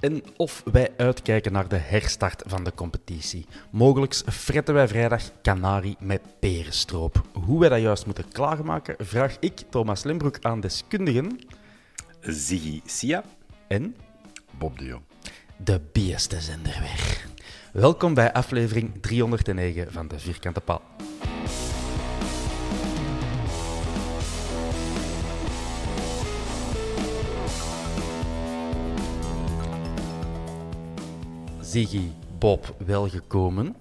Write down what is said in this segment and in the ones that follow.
En of wij uitkijken naar de herstart van de competitie. Mogelijks fretten wij vrijdag Canari met perenstroop. Hoe wij dat juist moeten klaarmaken, vraag ik Thomas Lembroek aan deskundigen. Ziggy Sia. En Bob de Jong. de beste zender weer. Welkom bij aflevering 309 van de Vierkante Paal. Ziggy, Bob, welgekomen.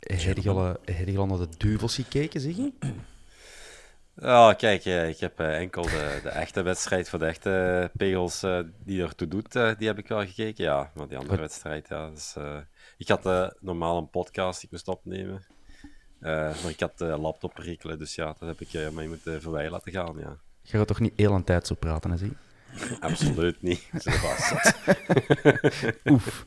Heb je al, eh, heb je al naar de duvels gekeken, Ziggy? Oh, kijk, eh, ik heb eh, enkel de, de echte wedstrijd voor de echte pegels die ertoe doet, die heb ik wel gekeken. Ja, maar die andere wedstrijd, ja. Dus, eh, ik had eh, normaal een podcast die ik moest opnemen. Eh, maar ik had de laptop perikelen, dus ja, dat heb ik mee moeten voorbij laten gaan, ja. Je gaat toch niet heel een tijd zo praten, hè, Ziggy? Absoluut niet. Zo was het. Oef.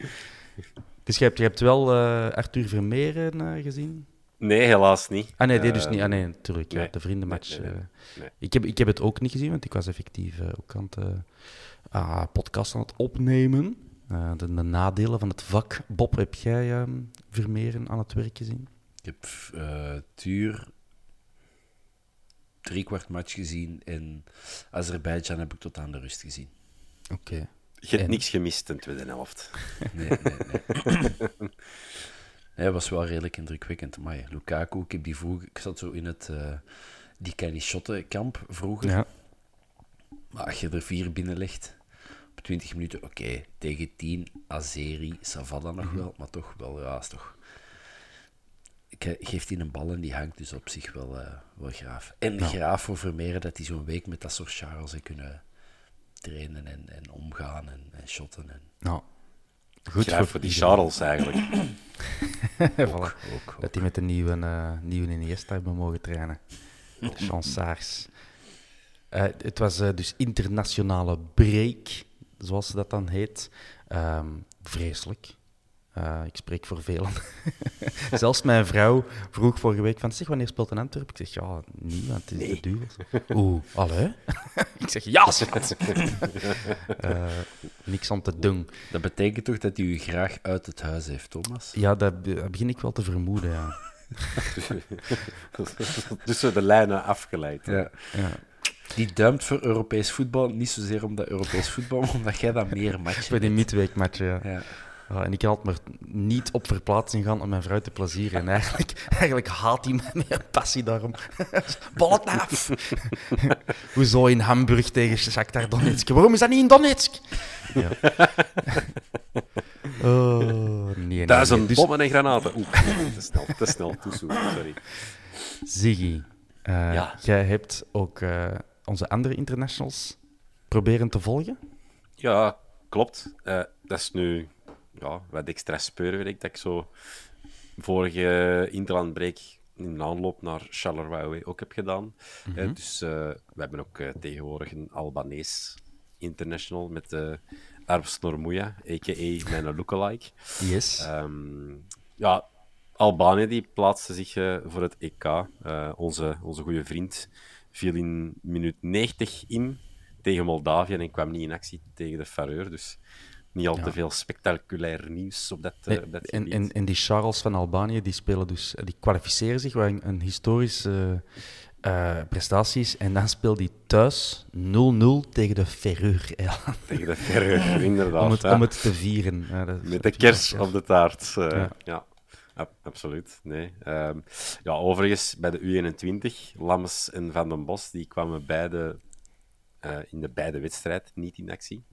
Dus je hebt, je hebt wel eh, Arthur Vermeeren eh, gezien? Nee, helaas niet. Ah nee, die dus Eh, niet. Ah nee, natuurlijk. Ja, de vriendenmatch. Nee, nee, nee. eh. Nee. Ik, heb, ik heb het ook niet gezien, want ik was effectief ook aan het eh, ah, podcast aan het opnemen. Eh, de, de nadelen van het vak. Bob, heb jij ehm, Vermeeren aan het werk gezien? Ik heb eh Tuur drie kwart match gezien en Azerbeidzjan heb ik tot aan de rust gezien. Oké. Je hebt En? niks gemist in de tweede helft. Nee, nee, nee. Hij was wel redelijk indrukwekkend. Maar Lukaku, ik heb die vroeger... Ik zat zo in het... eh die Kenny kamp vroeger. Ja. Maar als je er vier binnenlegt op 20 minuten, oké, tegen 10, Azeri, Savada nog wel, maar toch wel, ja, is toch... Ik eh, geeft hij een bal en die hangt dus op zich wel, eh, wel graaf. En graaf voor Vermeeren dat hij zo'n week met dat soort Charles heeft kunnen trainen en, en omgaan en, en shotten. En... Nou, goed Graag voor die. Charles eigenlijk. Voilà. Dat die met de nieuwe, eh nieuwe Iniesta hebben mogen trainen. De chansaars. Eh, het was eh, dus internationale break, zoals dat dan heet. Ehm, vreselijk. Eh, ik spreek voor velen. Zelfs mijn vrouw vroeg vorige week van, zeg, wanneer speelt een Antwerp? Ik zeg, ja, niet, want het is de Duvels. Oeh, allee? ik zeg, ja, schat. Eh, niks aan te doen. Dat betekent toch dat hij u graag uit het huis heeft, Thomas? Ja, dat be- dat begin ik wel te vermoeden, ja. dus de lijnen afgeleid. Ja. ja. Die duimt voor Europees voetbal, niet zozeer omdat Europees voetbal, maar omdat jij dan meer matchen Voor die midweekmatch, ja. Ja. Ja, en ik kan altijd maar niet op verplaatsing gaan om mijn vrouw te plezieren. En eigenlijk, eigenlijk haat hij mij met een passie daarom. Ballen af! Hoezo in Hamburg tegen Shakhtar Donetsk? Waarom is dat niet in Donetsk? Ja. Oh, nee, Duizend nee. Dus, bommen en granaten. Oeh, te snel, te snel sorry. Ziggy, eh, Ja. jij hebt ook eh, onze andere internationals proberen te volgen. Ja, klopt. Eh, dat is nu ja, wat extra ik, dat ik zo vorige interlandbreak in aanloop naar Charleroi ook heb gedaan. Eh, dus eh, we hebben ook eh, tegenwoordig een Albanees international met de Arps Normuya, a.k.a. mijn lookalike. Yes. Ehm, ja, Albanië die plaatste zich eh, voor het EK. Eh, onze, onze goede vriend viel in minuut 90 in tegen Moldavië en kwam niet in actie tegen de Fareur. Dus niet al te veel spectaculair nieuws op dat, Nee, op dat en, gebied. en, en die Charles van Albanië, die spelen dus, die kwalificeren zich, waar een, een historische uh, prestaties. En dan speelt hij thuis 0-0 tegen de Ferreur. Ja. Tegen de Ferreur, inderdaad. om, het, ja. om het te vieren. Ja, Met de kers op de taart. Uh, Ja. absoluut. Nee. Um, ja, overigens, bij de U21, Lammers en Van den Bos, die kwamen beide uh, in de beide wedstrijd niet in actie.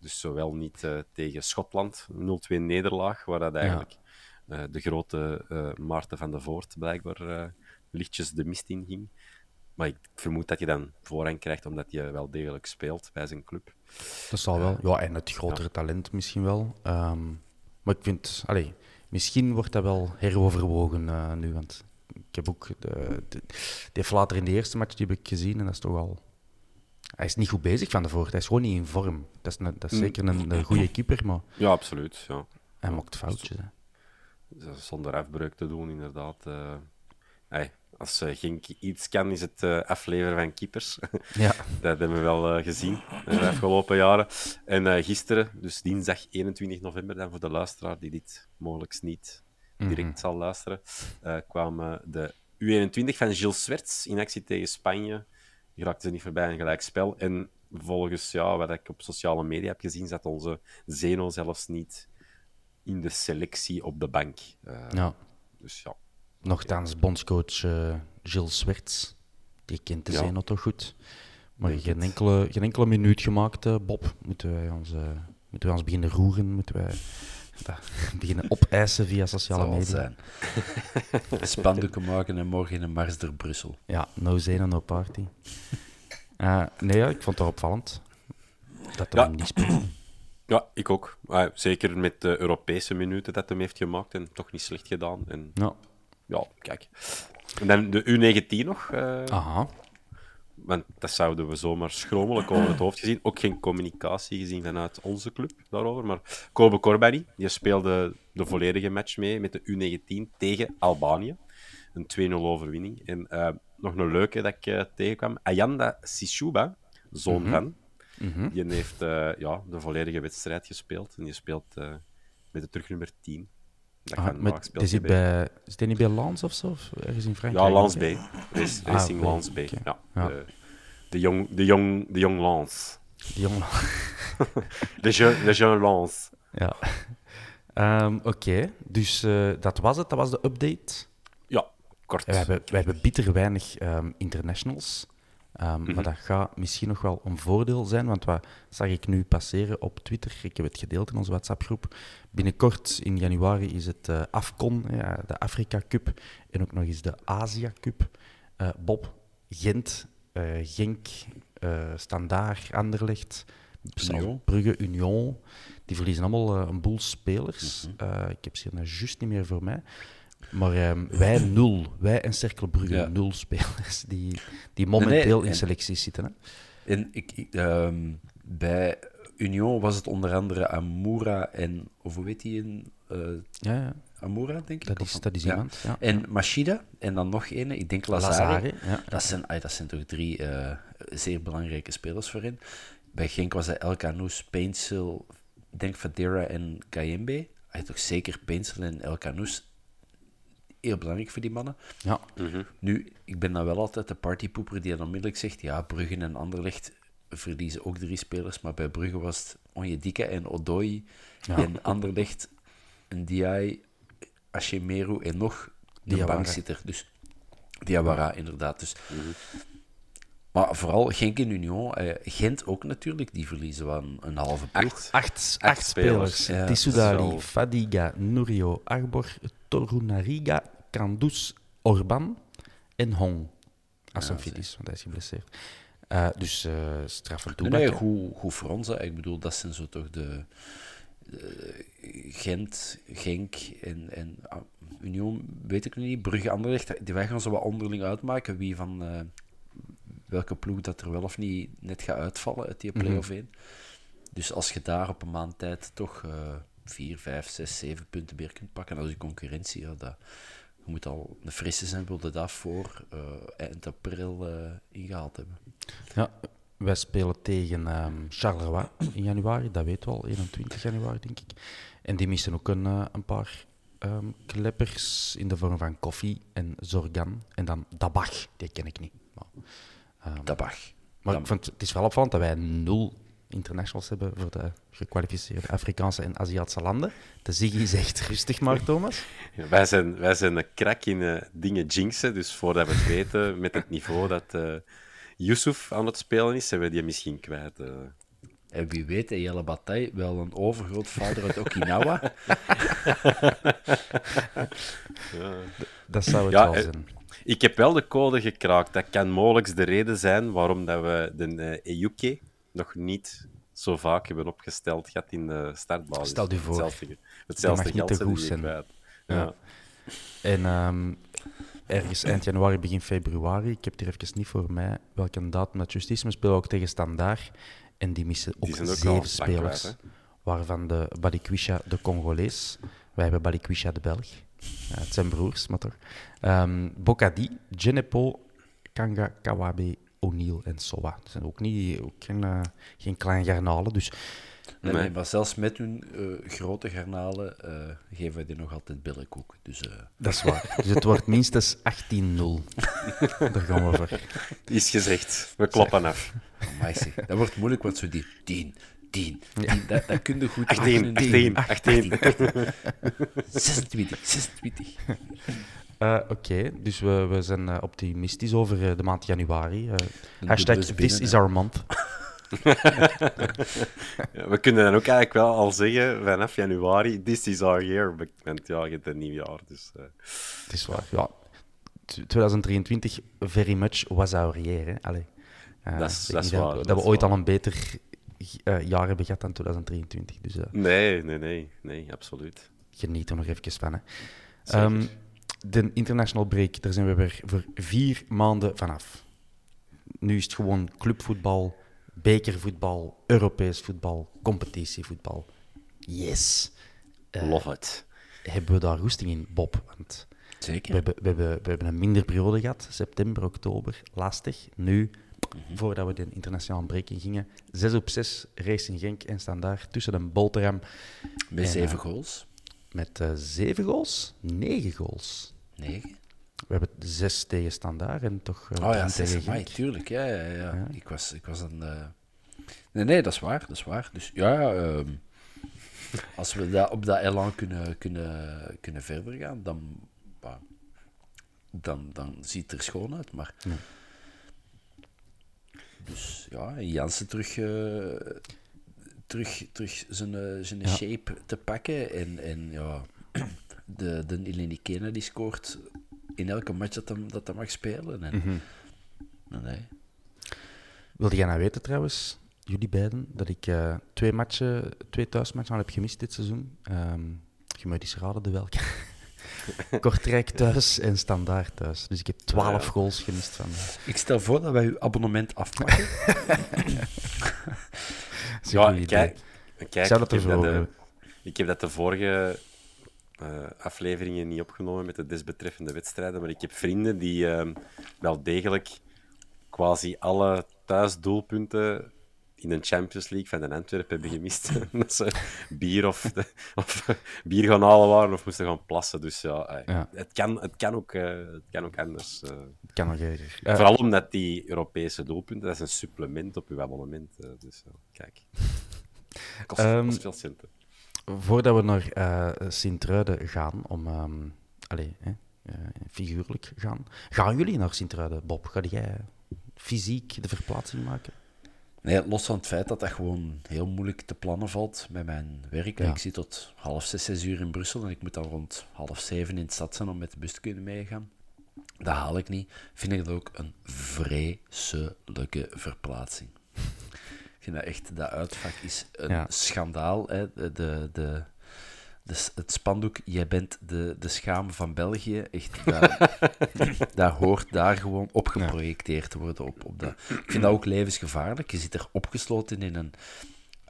Dus zowel niet uh, tegen Schotland, 0-2 nederlaag, waar dat eigenlijk ja. de grote Maarten van der Voort blijkbaar lichtjes de mist in ging. Maar ik vermoed dat je dan voorrang krijgt, omdat je wel degelijk speelt bij zijn club. Dat zal wel. Ja, en het grotere ja. talent misschien wel. Um, maar ik vind, allee, misschien wordt dat wel heroverwogen uh, nu. Want ik heb ook, de, de, die heeft later in de eerste match die heb ik gezien en dat is toch al... Hij is niet goed bezig van de voort. Hij is gewoon niet in vorm. Dat is, een, dat is zeker een, een goede keeper, maar... Ja, absoluut. Ja. Hij maakt foutjes. Hè. Zonder afbreuk te doen, inderdaad. Uh, hey, als uh, Genk iets kan, is het uh, afleveren van keepers. Ja. dat hebben we wel gezien de afgelopen jaren. En gisteren, dus dinsdag 21 november, dan voor de luisteraar die dit mogelijk niet direct mm -hmm. zal luisteren, kwamen de U21 van Gilles Swerts in actie tegen Spanje. Raakten ze niet voorbij een gelijk spel. En volgens ja, wat ik op sociale media heb gezien, zat onze Zeno zelfs niet in de selectie op de bank. ja. Dus ja. Nochtans, bondscoach uh, Gilles Swerts, die kent de Ja. Zeno toch goed. Maar Denk geen het. enkele, geen enkele minuut gemaakt, eh, Bob. Moeten wij, ons, moeten wij ons beginnen roeren? Moeten wij dat, beginnen opeisen via sociale media? zijn. Spandoeken maken en morgen in een mars door Brussel. Ja, no Zeno, no party. Eh, nee, ja, ik vond het opvallend dat hij Ja. hem niet speelde. Ja, ik ook. Ah, zeker met de Europese minuten dat hem heeft gemaakt en toch niet slecht gedaan. En Ja. ja, kijk. En dan de U19 nog. eh, Aha. Want dat zouden we zomaar schromelijk over het hoofd gezien. Ook geen communicatie gezien vanuit onze club daarover. Maar Kobe Corbani, die speelde de volledige match mee met de U19 tegen Albanië. Een 2-0 overwinning. En eh, nog een leuke dat ik eh, tegenkwam. Ayanda Sishuba, zoon van. Die heeft eh, ja, de volledige wedstrijd gespeeld. En die speelt met de terugnummer 10. Dat Ah, kan speelt is hij bij- is hij niet bij Lans of zo? Of ergens in Frankrijk? Ja, Lans B. Ah, Racing oké, Lans B. Ja. Ja. De, de jong, de jong, de jong Lans. Die jongen. De jeune, de jeune Lans. Ja. Ehm, Oké, dus eh, dat was het. Dat was de update. Ja, kort. We, hebben, we hebben bitter weinig ehm, internationals. Ehm, Mhm. Maar dat gaat misschien nog wel een voordeel zijn, want wat zag ik nu passeren op Twitter? Ik heb het gedeeld in onze WhatsApp-groep. Binnenkort in januari is het eh, AFCON, ja, de Afrika Cup, en ook nog eens de Asia Cup. Eh, Bob, Gent, eh, Genk, Standaard, Anderlecht, Union. Brugge, Union. Die verliezen allemaal een boel spelers. Mhm. Ik heb ze nou juist niet meer voor mij. Maar ehm, wij nul. Wij en Cercle Brugge Ja. nul spelers die, die momenteel nee, in selecties zitten. Hè? En ik, ik, ehm, bij Union was het onder andere Amoura en... Of hoe weet hij een... eh, Ja, ja. Amoura, denk ik? Dat, is, dat is iemand. Ja. En Machida, en dan nog een, ik denk Lazare. Lazare, ja. Dat, zijn, ay, dat zijn toch drie eh, zeer belangrijke spelers voor hen. Bij Genk was hij El Canoes, ik denk Fadera en Kayembe. Hij toch zeker Paintsel en El Canoes. Heel belangrijk voor die mannen. Ja. Nu, ik ben dan wel altijd de partypoeper die dan onmiddellijk zegt, ja, Brugge en Anderlecht verliezen ook drie spelers, maar bij Brugge was het Onyedika en Odoi Ja. en Anderlecht, een Diai, Ashemeru en nog de Diawara. bankzitter. Dus Diawara, inderdaad. Dus. Maar vooral Genk en Union, eh, Gent ook natuurlijk, die verliezen wel een, een halve ploeg. Acht. Acht, Acht acht spelers. spelers. Ja, Tissoudali, wel- Fadiga, Nurio, Arbor, Torunariga, Kandus, Orban en Hong. Als hij fit is, want hij is geblesseerd. Eh, dus eh straf en Nee, goed, goed voor ons. hè. Ik bedoel, dat zijn zo toch de... de Gent, Genk en, en ah, Union, weet ik niet. Brugge, Anderlecht, die wij gaan zo wat onderling uitmaken. Wie van eh, welke ploeg dat er wel of niet net gaat uitvallen uit die play-off 1. Dus als je daar op een maand tijd toch eh 4, 5, 6, 7 punten meer kunt pakken als je concurrentie, ja, dat, je moet al een frisse zijn, wilde dat voor eh, eind april eh, ingehaald hebben. Ja, wij spelen tegen ehm, Charleroi in januari, dat weten we al, 21 januari denk ik. En die missen ook een, eh, een paar ehm, kleppers in de vorm van koffie en zorgan. En dan Dabach, die ken ik niet. Maar, Tabach. maar Dan- ik vind, het is wel opvallend dat wij nul internationals hebben voor de gekwalificeerde Afrikaanse en Aziatische landen. De Ziggy zegt rustig maar, Thomas. Wij zijn, wij zijn een krak in eh, dingen jinxen, dus voordat we het weten, met het niveau dat eh Yusuf aan het spelen is, zijn we die misschien kwijt. eh. En wie weet, Jelle Bataille, wel een overgrootvader uit Okinawa. Dat zou het Ja, wel zijn. Ik heb wel de code gekraakt. Dat kan mogelijk de reden zijn waarom dat we de eh EUK nog niet zo vaak hebben opgesteld gehad in de startbasis. Stel je voor. Hetzelfde, hetzelfde mag niet te goed zijn. kwijt. Ja. Ja. En ehm, ergens eind januari, begin februari, ik heb het hier even niet voor mij welke datum dat juist is, maar spelen ook tegen Standaard. En die missen ook, Die zeven spelers, waarvan de Balikwisha de Congolees. Wij hebben Balikwisha de Belg. Ja, het zijn broers, maar toch. Ehm Bokadi, Genepo, Kanga, Kawabe, O'Neill en Sowa. Dat zijn ook, niet, ook geen, eh, geen kleine garnalen, dus Nee, Nee. nee, maar zelfs met hun eh, grote garnalen eh, geven wij die nog altijd billenkoek. Dus eh, dat is waar. dus het wordt minstens 18-0. Daar gaan we voor. Is gezegd. We kloppen af. amai zeg, dat wordt moeilijk, want zo die 10, 10, 10, dat, dat kun je goed 18, 18, 18, 26, 26. Eh, Oké, dus we, we zijn eh, optimistisch over eh, de maand januari. Eh, hashtag this is our month. Ja, we kunnen dan ook eigenlijk wel al zeggen, vanaf januari, this is our year. Want ja, je hebt een nieuw jaar, dus... eh, Het is waar. Ja, t- 2023, very much was our year. Hè. Allee. Dat is- dat is waar, Dat, dat we ooit waar. al een beter eh, jaar hebben gehad dan 2023. Dus eh, Nee, nee, nee, nee, absoluut. geniet er nog even van. Hè. Ehm, de international break, daar zijn we weer voor vier maanden vanaf. Nu is het gewoon clubvoetbal, bekervoetbal, Europees voetbal, competitievoetbal. Yes. Eh, Love it. Hebben we daar roesting in, Bob? Want we Zeker. hebben, we, hebben, we hebben een minder periode gehad, september, oktober, lastig. Nu, voordat we de internationale break in gingen, 6 op 6, Racing Genk en Standaard tussen een Bolteram Met En, zeven eh, goals. met eh 7 goals, 9 goals. 9. We hebben zes tegen Standaard en toch eh, Oh ja, drie tegen 6 mei, Genk. tuurlijk. Ja, ja, ja. Ja. Ik, was, ik was een... eh, Nee, nee, dat is waar. Dat is waar. Dus ja, ehm, als we dat, op dat elan kunnen, kunnen, kunnen verder gaan, dan, bah, dan, dan ziet het er schoon uit. Maar... Ja. Dus ja, Jansen terug, eh, terug, terug zijn, eh, zijn Ja. shape te pakken. En, en ja, de, de Eleni Kena die scoort in elke match dat hij dat mag spelen. En, Mhm. nee, nee. Wilde jij nou weten trouwens, jullie beiden, dat ik eh, twee matchen, twee thuismatchen al heb gemist dit seizoen? Ehm je moet eens raden de welke. Kortrijk thuis en Standaard thuis. Dus ik heb twaalf ja. goals gemist van. Ik stel voor dat wij uw abonnement afpakken. Ja, kijk, kijk zou dat ik, heb dat de, hebben. ik heb dat de vorige eh, afleveringen niet opgenomen met de desbetreffende wedstrijden, maar ik heb vrienden die ehm, wel degelijk quasi alle thuisdoelpunten in een Champions League van de Antwerpen hebben gemist. dat ze bier of, de- of bier gaan halen waren of moesten gaan plassen. Dus ja, eh, Ja. Het, kan, het, kan ook, eh, het kan ook anders. eh. Het kan nog erger. Vooral omdat die Europese doelpunten, dat is een supplement op uw abonnement. dus kijk. Kost, Ehm, kost veel centen. Voordat we naar eh Sint-Truiden gaan, om... ehm allee, hè, figuurlijk gaan. Gaan jullie naar Sint-Truiden, Bob? Ga jij fysiek de verplaatsing maken? Nee, los van het feit dat dat gewoon heel moeilijk te plannen valt met mijn werk. Ja. Ik zit tot half zes, zes uur in Brussel en ik moet dan rond half zeven in de stad zijn om met de bus te kunnen meegaan. Dat haal ik niet. Vind ik dat ook een vreselijke verplaatsing. Ik vind dat echt, dat uitvak is een Ja. schandaal. Hè. De, de, de, de- het spandoek, jij bent de, de schaam van België. Echt, dat, dat hoort daar gewoon op geprojecteerd te worden. Op, op dat. Ik vind dat ook levensgevaarlijk. Je zit er opgesloten in een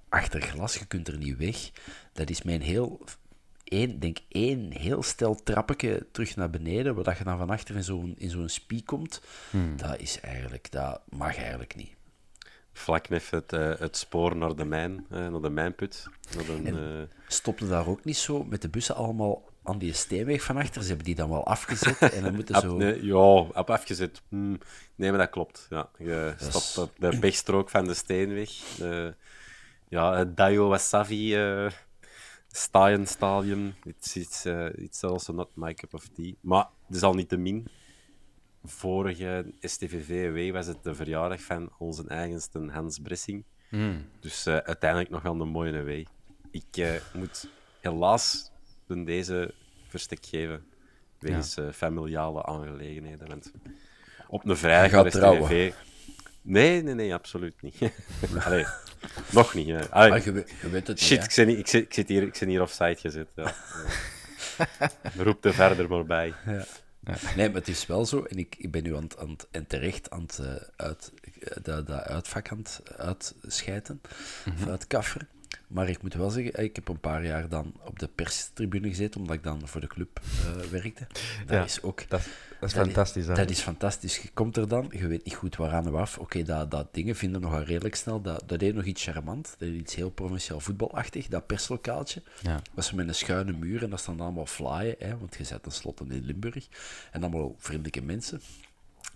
achter glas, je kunt er niet weg. Dat is mijn heel... Één, denk één heel stel trappetje terug naar beneden, waar dat je dan van achter in zo'n, in zo'n spie komt. Dat is eigenlijk... Dat mag eigenlijk niet. Vlak net het, eh, het spoor naar de mijn, eh, naar de mijnput. Naar een, En- eh, Stopte daar ook niet zo met de bussen allemaal aan die steenweg van achter? Ze hebben die dan wel afgezet en dan moeten zo... nee, ja, afgezet. Hm, nee, maar dat klopt. Ja, je stapt is- op de wegstrook van de steenweg. Ja, het Daio Wasabi uh, Stadion Stadium. It's, it's, uh, it's also not my cup of tea. Maar desalniettemin, vorige STVV was het de verjaardag van onze eigenste Hans Bressing. Hmm. Dus eh, uiteindelijk nog wel een mooie wee. Ik eh, moet helaas deze verstek geven. Wegens eh, familiale aangelegenheden. Want op een vrijdag bij trouwen. STVV... Nee, nee, nee, absoluut niet. Allee, nog niet. hè. Allee, Maar je, weet- je weet het shit, niet, ik, zit ik, zit, ik, zit hier, ik zit hier offside gezet. Ja. Roep er verder maar bij. Hè. Nee, maar het is wel zo, en ik, ik ben nu aan, het- aan, het- en terecht aan het eh, uit, eh, dat, dat uitvak aan het uitschijten, of uitkafferen. Maar ik moet wel zeggen, ik heb een paar jaar dan op de perstribune gezeten, omdat ik dan voor de club eh, werkte. Dat Ja, is ook... Dat, dat is Dat fantastisch. Dat is fantastisch. Je komt er dan, je weet niet goed waaraan of af. Oké, dat, dat dingen vinden nogal redelijk snel. Dat, dat deed nog iets charmant. Dat deed iets heel provinciaal voetbalachtig, dat perslokaaltje. Ja. was met een schuine muur en daar staan allemaal flyen, hè, want je zit tenslotte in Limburg. En allemaal vriendelijke mensen.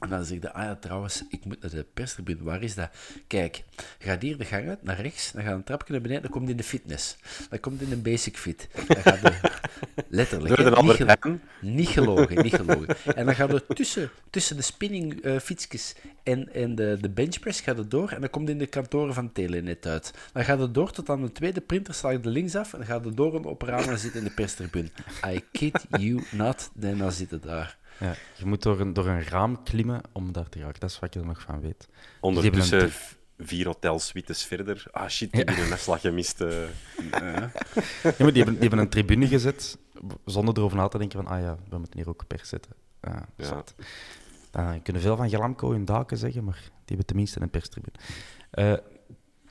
En dan zeg je, ah ja, trouwens, ik moet naar de perstribune. Waar is dat? Kijk, gaat hier de gang uit, naar rechts, dan gaat een trapje naar beneden, dan komt in de fitness. Dan komt in een basic fit. Dan gaat je, letterlijk, Door hè, de niet, gelo- Heijn. niet gelogen, niet gelogen. En dan gaat je tussen, tussen de spinning eh, fietsjes en, en de, de benchpress gaat het door en dan komt in de kantoren van Telenet uit. Dan gaat het door tot aan de tweede printer, je er links af en dan gaat het door een operaal en zit in de perstribune. I kid you not, en dan zit het daar. Ja, je moet door een, door een raam klimmen om daar te raken. Dat is wat je er nog van weet. Ondertussen een vier hotels suites verder. Ah shit, ik heb hier een afslag gemist. eh. Ja, maar die, hebben, die hebben een tribune gezet zonder erover na te denken van, ah ja, we moeten hier ook pers zetten. Ja, Ja. Dan kunnen veel van Gelamco hun daken zeggen, maar die hebben tenminste een perstribune. Eh,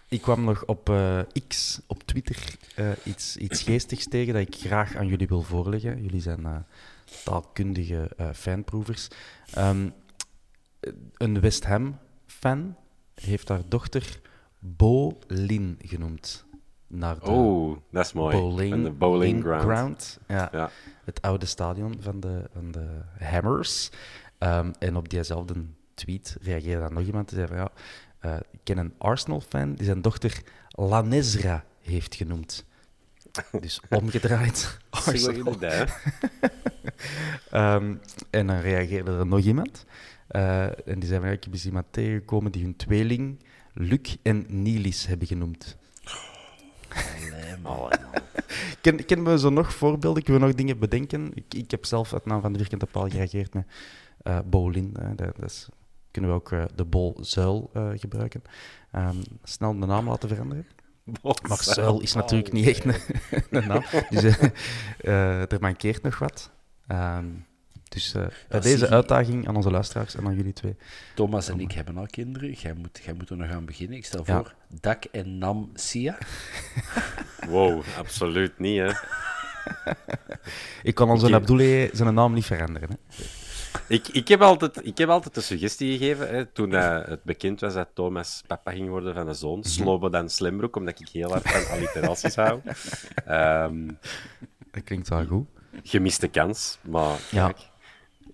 ik kwam nog op eh, X, op Twitter, eh, iets, iets geestigs tegen dat ik graag aan jullie wil voorleggen. Jullie zijn eh, taalkundige fanproevers. Ehm, een West Ham-fan heeft haar dochter Bolin genoemd. Naar de Oh, dat is mooi. Bowling, de bowling ground. Ja, Ja. Het oude stadion van de, van de Hammers. Ehm, en op diezelfde tweet reageerde dan nog iemand. Die zei van, ja, eh, ik ken een Arsenal-fan die zijn dochter Lanesra heeft genoemd. Dus omgedraaid. Idee, hè? Ehm, en dan reageerde er nog iemand. Eh, en die zei van, ja, ik heb eens iemand tegengekomen die hun tweeling Luc en Nilis hebben genoemd. Nee, man. Oh, Ken, kennen we zo nog voorbeelden? Kunnen we nog dingen bedenken? Ik, ik heb zelf uit naam van de vierkante paal gereageerd met eh Bolin. dat, dat is, kunnen we ook eh, de bolzuil gebruiken. Ehm, snel de naam laten veranderen. Maar zuil is natuurlijk niet echt een, een naam. Dus eh, eh, er mankeert nog wat. Ehm, dus eh, bij deze uitdaging aan onze luisteraars en aan jullie twee. Thomas en ik hebben al kinderen. Jij moet, jij moet er nog aan beginnen. Ik stel Ja. voor Dak en Nam Sia. Wow, absoluut niet, hè. Ik kan onze. Abdoulaye zijn naam niet veranderen. Hè? Ik, ik, heb altijd, ik heb altijd de suggestie gegeven, hè, toen eh, het bekend was dat Thomas papa ging worden van een zoon, Slobo dan Slimbroek, omdat ik heel hard van alliteraties hou. Ehm, Dat klinkt wel goed. gemiste kans, maar Ja.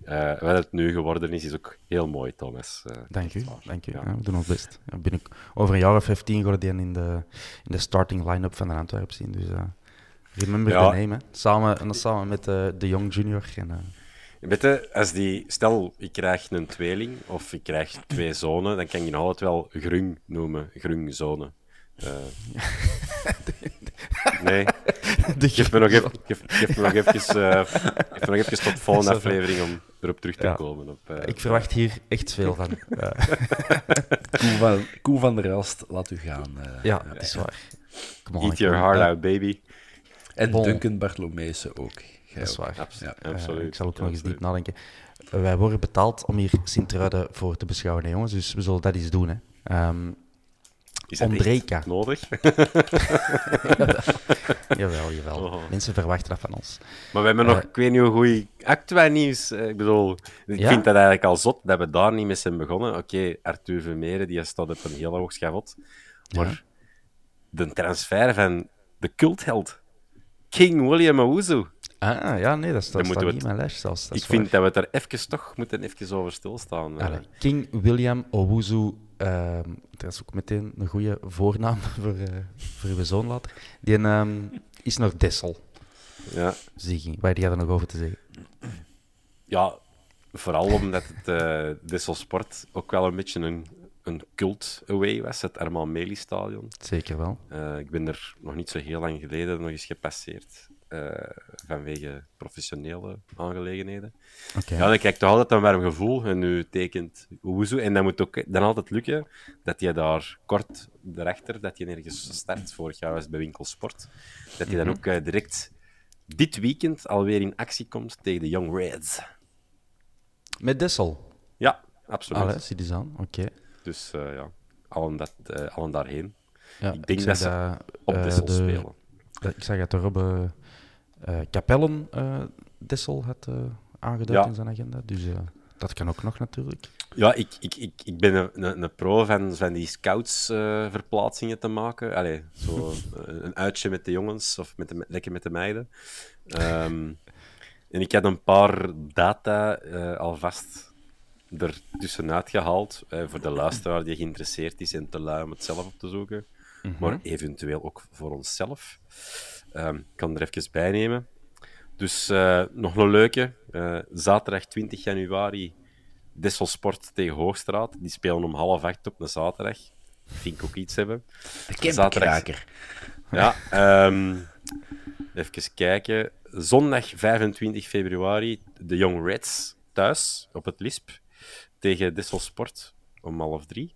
eh, wat het nu geworden is, is ook heel mooi, Thomas. Eh, Dank u. Dank u. Ja. Ja, we doen ons best. Ja, binnen, over een jaar of 15 gaan we die in de, in de starting line-up van de Antwerpen zien. Dus remember the name. Hè. Samen, en dan samen met de Young Junior. En, Weet je, als die, stel ik krijg een tweeling of ik krijg twee zonen, dan kan je nog altijd wel grung noemen, grungzonen. Eh nee, de geef me nog even, geef, geef me nog even, eh, geef me nog even tot de volgende aflevering om erop terug te Ja. komen. Op, eh, Ik verwacht hier echt veel van. Ja, Koen van, Koen van der Elst, laat u gaan. eh. ja, het is waar. Come on, Eat your heart out, baby. En Bon. Duncan Bartolomeeusen ook. Jij Dat is ook. waar. Abs- Ja, absoluut. ik zal ook nog eens diep nadenken. Wij worden betaald om hier Sint-Truiden voor te beschouwen, hè, jongens. Dus we zullen dat eens doen. Hè. Ehm, Is het Ondrejka. echt nodig? Jawel, jawel. Oh. Mensen verwachten dat van ons. Maar we hebben nog, Eh, ik weet niet hoe goed actua nieuws. Eh, Ik bedoel, ik Ja? vind dat eigenlijk al zot dat we daar niet mee zijn begonnen. Oké, Arthur Vermeeren, die staat op een heel hoog schavot. Maar de transfer van de cultheld, King William Owuzu. Ah, ja, nee, dat, staat niet in mijn lijst zelfs. Ik vind dat we het er even toch moeten even over stilstaan. eh. Allee, King William Owuzu, ehm dat is ook meteen een goede voornaam voor, eh, voor uw zoon later. Die ehm, is nog Dessel, Ja. Ziggy. Waar die had er nog over te zeggen? ja, vooral omdat het eh Dessel Sport ook wel een beetje een, een cult away was, het Armal Meli Stadion. Zeker wel. Ik ben er nog niet zo heel lang geleden nog eens gepasseerd. Eh, vanwege professionele aangelegenheden. Oké. Ja, dan krijg je toch altijd een warm gevoel. En nu tekent Oezo. En dat moet ook dan altijd lukken dat je daar kort daarachter, dat je ergens start. Vorig jaar was het bij Winkelsport. Dat je dan ook eh, direct dit weekend alweer in actie komt tegen de Young Reds. Met Dessel. Ja, absoluut. Allee, zie die eens aan. Oké. Dus eh, ja, allen, dat, allen daarheen. Ja, Ik denk dat ze op Dessel de- spelen. ik zag dat de Robbe eh Capellen eh, Dessel had eh, aangeduid Ja. in zijn agenda. Dus eh, dat kan ook nog natuurlijk. Ja, ik, ik, ik, ik ben een, een, een pro van, van die scouts-verplaatsingen te maken. Allee, zo een, een uitje met de jongens of met de, lekker met de meiden. Ehm, en ik had een paar data eh, alvast er tussenuit gehaald. eh, voor de luisteraar die geïnteresseerd is en te lui om het zelf op te zoeken. Maar eventueel ook voor onszelf. Ehm, ik kan er even bij nemen. Dus eh, nog een leuke. Eh, zaterdag 20 januari Dessel Sport tegen Hoogstraat. Die spelen om half acht op een zaterdag. Vind ik ook iets hebben. De campkraker. Ja, ehm, even kijken. Zondag 25 februari, de Young Reds thuis op het Lisp tegen Dessel Sport om half drie.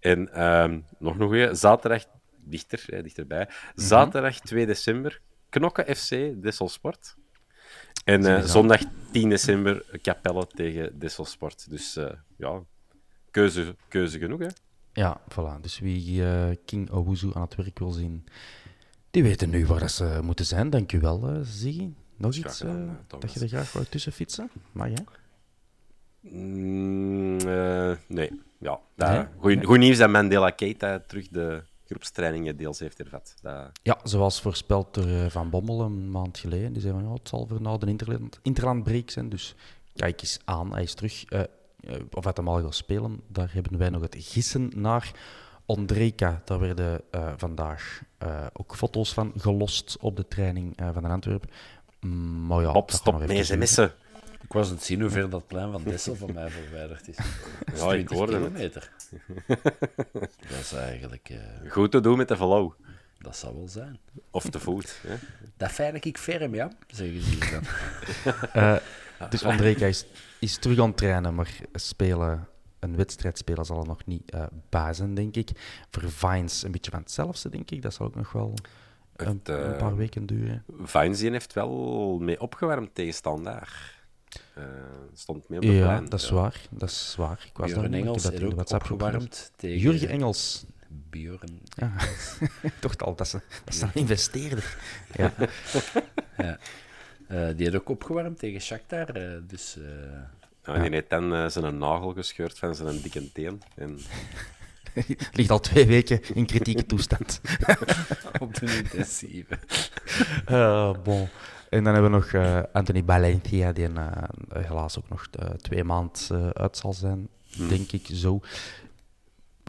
En ehm, nog een goeie, zaterdag, dichter, hè, dichterbij, zaterdag 2 december, Knokke FC, Dessel Sport. En eh, zondag 10 december, Capelle tegen Dessel Sport. Dus eh, ja, keuze, keuze genoeg, hè? Ja, voilà. Dus wie eh, King Owuzu aan het werk wil zien, die weten nu waar ze moeten zijn. Dank u wel, eh Ziggy. Nog iets gedaan, eh, eh, dat je er graag wou tussen fietsen? Maar ja. Mm, eh, nee. Ja, Nee? Goed, goed nieuws dat Mandela Keita terug de groepstrainingen deels heeft hervat. Dat, Ja, zoals voorspeld door eh, Van Bommel een maand geleden. Die zei van, ja, het zal voor nou de interland, interlandbreak zijn. Dus kijk eens aan, hij is terug. Eh, eh, of hij hem al gaat spelen, daar hebben wij nog het gissen naar. Ondrejka, daar werden vandaag ook foto's van gelost op de training van de Antwerpen. Mm, maar ja, Bob, stop even sms'en. Ik was aan het zien hoe ver dat plein van Dessel van mij verwijderd is. Ja, ik 20 hoorde het. kilometer. dat is eigenlijk... eh, Goed te doen met de follow. dat zal wel zijn. Of te voet. Hè? Dat fijn ik ferm, ja, zeggen ze hier dan. Eh, dus Ondrejka is, is terug aan het trainen, maar spelen, een wedstrijd spelen zal er nog niet eh bij zijn, denk ik. Voor Vines een beetje van hetzelfde, denk ik. Dat zal ook nog wel een, Het, een paar weken duren. Vines die heeft wel mee opgewarmd tegen Standaard. Eh, stond mee op de Ja, dat is waar. Dat is waar. Ik was Björn ik Engels heb dat heeft in de ook WhatsApp opgewarmd tegen... Jurgen Engels. Björn. Ja. Toch al, dat is, een- dat is een investeerder. Ja. Ja. Eh, die had ook opgewarmd tegen Shakhtar. eh, dus eh, Ja, en die heeft dan zijn nagel gescheurd van zijn dikke teen. En Ligt al twee weken in kritieke toestand. op de intensieve. Eh, bon. En dan hebben we nog eh, Anthony Valencia, die eh, helaas ook nog eh, twee maanden uit zal zijn, denk ik zo.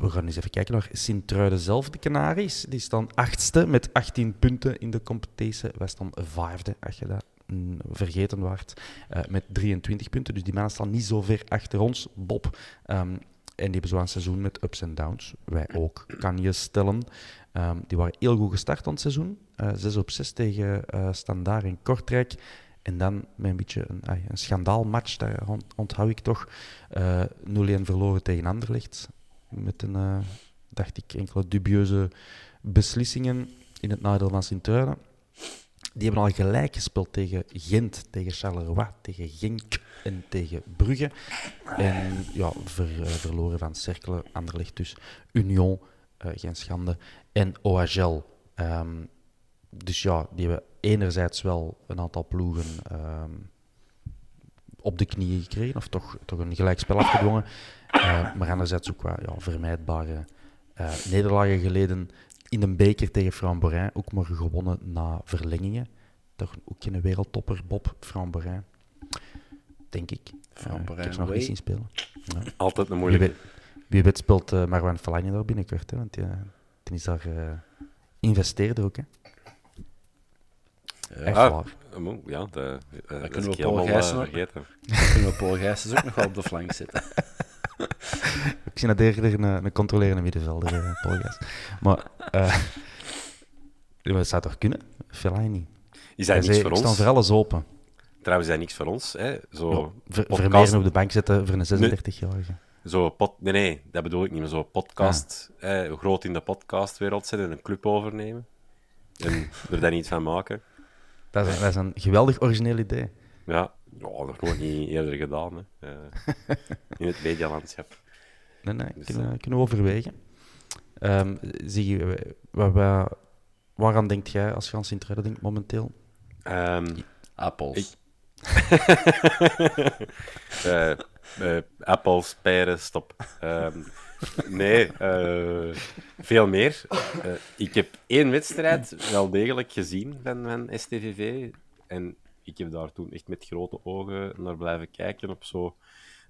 We gaan eens even kijken naar Sint-Truiden zelf, de Canaries. Die staan achtste met 18 punten in de competitie. Wij staan vijfde, als je dat mm, vergeten waart, eh, met 23 punten. Dus die mannen staan niet zo ver achter ons, Bob. Ehm, en die hebben zo een seizoen met ups en downs. Wij ook, kan je stellen. Ehm, die waren heel goed gestart aan het seizoen. Eh 6 op 6 tegen eh Standaard in Kortrijk. En dan met een beetje een, een schandaalmatch, ont- onthoud ik toch. Eh 0-1 verloren tegen Anderlecht. Met een, eh, dacht ik, enkele dubieuze beslissingen in het nadeel van Sint-Truiden. Die hebben al gelijk gespeeld tegen Gent, tegen Charleroi, tegen Genk en tegen Brugge. En ja, ver- eh, verloren van Cercle, Anderlecht dus. Union eh, geen schande. En OHL. Ehm, dus ja, die hebben enerzijds wel een aantal ploegen ehm, op de knieën gekregen, of toch, toch een gelijkspel afgedwongen. Eh, maar anderzijds ook wel ja, vermijdbare eh, nederlagen geleden in een beker tegen Framborin. Ook maar gewonnen na verlengingen. Toch ook geen wereldtopper, Bob Framborin. Denk ik. Framborin ik heb ze nog niet zien spelen. Ja. Altijd een Wie moeilijke. weet, wie weet speelt uh, Marwan Fellaini daar binnenkort, hè, want die, die is daar uh, investeerder ook. Hè. Echt Ah, waar. mo- ja, de, uh, dat kunnen is we Paul eh, Gijssen ook-. Dan kunnen we Paul ook nog wel op de flank zetten. Ik zie dat eerder een, een controlerende middenvelder, uh, Paul Gijs. Maar uh, dat zou toch kunnen? Fellaini. Is dat niks zei, voor ons? voor alles open. Trouwens, is dat niks voor ons. Hè? Zo, Ja, ver, op de bank zetten voor een 36-jarige. zo pod, nee, nee, dat bedoel ik niet. Maar zo podcast, hè, groot in de podcastwereld zijn en een club overnemen. En er dan iets van maken. Dat is, dat is een geweldig origineel idee. Ja, ja nog nooit niet eerder gedaan. Hè. Eh, in het medialandschap. Nee, nee, Dus, kunnen, kunnen we overwegen. Ehm, zie je, waar, waar, waaraan denkt jij als je aan Sint-Truiden denkt momenteel? Ehm, Appels. Ik- eh, eh, appels, peren, stop. Ehm, nee, eh, veel meer. Eh, ik heb één wedstrijd wel degelijk gezien van, van STVV. En ik heb daar toen echt met grote ogen naar blijven kijken op zo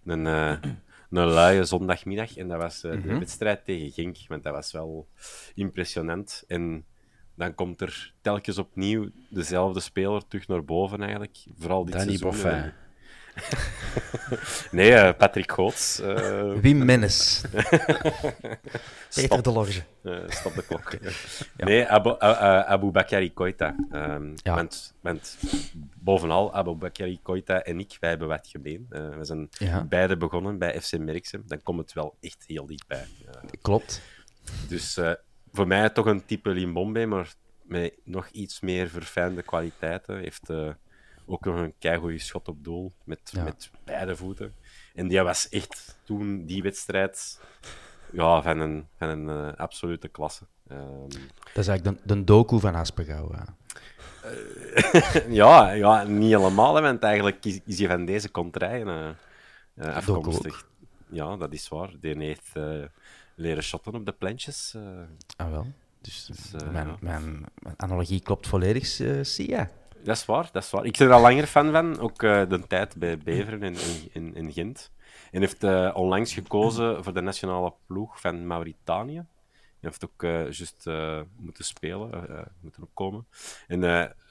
een, eh, een luie zondagmiddag. En dat was de wedstrijd tegen Genk, want dat was wel impressionant. En dan komt er telkens opnieuw dezelfde speler terug naar boven eigenlijk. Vooral dit Danny seizoen. Boffin. Nee, eh, Patrick Goots. eh, Wim Mennes. Peter de Lorge. eh, stop de klok. Nee, Abu, uh, uh, Abu Bakari Koita. Ehm, Ja. want, want bovenal, Abu Bakari Koita en ik, wij hebben wat gemeen. We zijn Ja. beide begonnen bij FC Merksem. Dan komt het wel echt heel dichtbij. Klopt. Dus voor mij toch een type Limbombe, maar met nog iets meer verfijnde kwaliteiten. Heeft ook nog een keigoede schot op doel met, Ja. met beide voeten. En die was echt toen die wedstrijd ja, van een, van een eh, absolute klasse. Ehm, Dat is eigenlijk de, de doku van Aspegouw. ja. ja, ja, niet helemaal, hè, want eigenlijk is, is hij van deze contraien eh, eh, afkomstig. Ja, dat is waar. Die heeft eh, leren shotten op de plantjes. eh. Ah, wel. Dus, Dus, eh, mijn, ja. mijn, mijn analogie klopt volledig, eh, je. Dat is waar, dat is waar. Ik ben er al langer fan van, ook eh, de tijd bij Beveren in, in, in, Gent. En heeft eh, onlangs gekozen voor de nationale ploeg van Mauritanië. Hij heeft ook eh, juist moeten spelen, moeten opkomen. En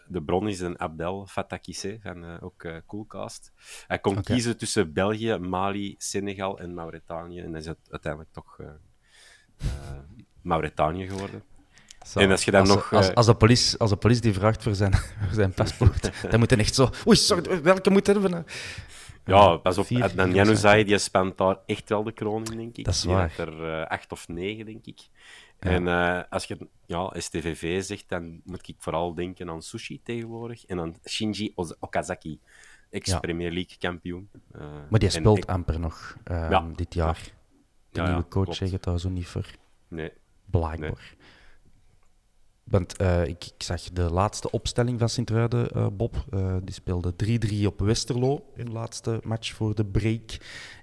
de bron is een Abdel Fatakisse van ook Coolcast. Hij kon kiezen tussen België, Mali, Senegal en Mauritanië. En hij is het uiteindelijk toch Mauritanië geworden. Zo, En als je dan de- nog, Als, eh, als, de politie, als de politie die vraagt voor zijn, voor zijn paspoort, dan moet hij echt zo... Oei, sorry, welke moet hebben? nou? Ja, pas op. Vier- Dan vier Januzaj, die spant daar echt wel de kroon in, denk ik. Dat is Die waar. had er eh, acht of negen, denk ik. En eh, als je ja, STVV zegt, dan moet ik vooral denken aan sushi tegenwoordig. En aan Shinji Okazaki, ex-Premier League kampioen. Eh, Maar die speelt amper nog ehm, Ja. dit jaar. De Ja, nieuwe coach zegt daar zo niet voor. Nee. Blijkbaar. Want eh, ik, ik zag de laatste opstelling van Sint-Truiden, eh, Bob. Eh, die speelde 3-3 op Westerlo in de laatste match voor de break.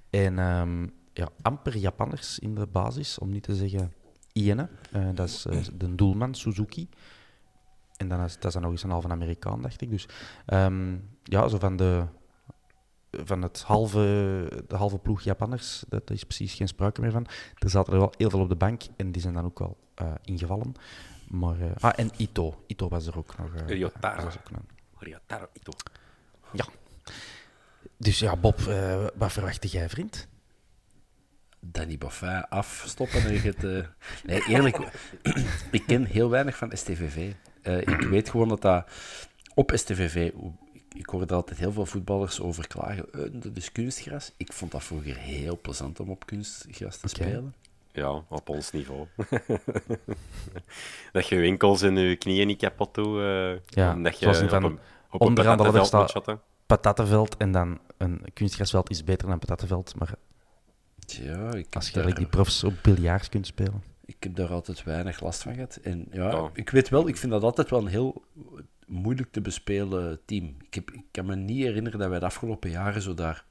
En ehm, ja, amper Japanners in de basis, om niet te zeggen Iene. Dat is de doelman, Suzuki. En dan is, dat is dan nog eens een halve Amerikaan, dacht ik. Dus ehm, ja, zo van, de, van het halve, de halve ploeg Japanners, dat is precies geen sprake meer van. Er zaten er wel heel veel op de bank en die zijn dan ook wel ingevallen. Maar, eh, ah, en Ito. Ito was er ook nog. eh, Ryotaro. was ook nog. Ryotaro Ito. Ja. Dus ja, Bob, eh, wat verwachtte jij, vriend? Danny Boffin afstoppen en je het... Nee, eerlijk, ik ken heel weinig van STVV. Ik weet gewoon dat dat op STVV... Ik hoorde altijd heel veel voetballers over klagen. dat is kunstgras. Ik vond dat vroeger heel plezant om op kunstgras te spelen. Ja, op ons niveau. dat je winkels en je knieën niet kapot doet. eh, Ja, omdat je zoals in van op een, op een patattenveld moet shotten. Patattenveld en dan een kunstgrasveld is beter dan patattenveld. Maar Ja, ik als je die profs op biljarts kunt spelen. Ik heb daar altijd weinig last van gehad. En ja, Ja. ik weet wel, ik vind dat altijd wel een heel moeilijk te bespelen team. Ik, heb, ik kan me niet herinneren dat wij de afgelopen jaren zo daar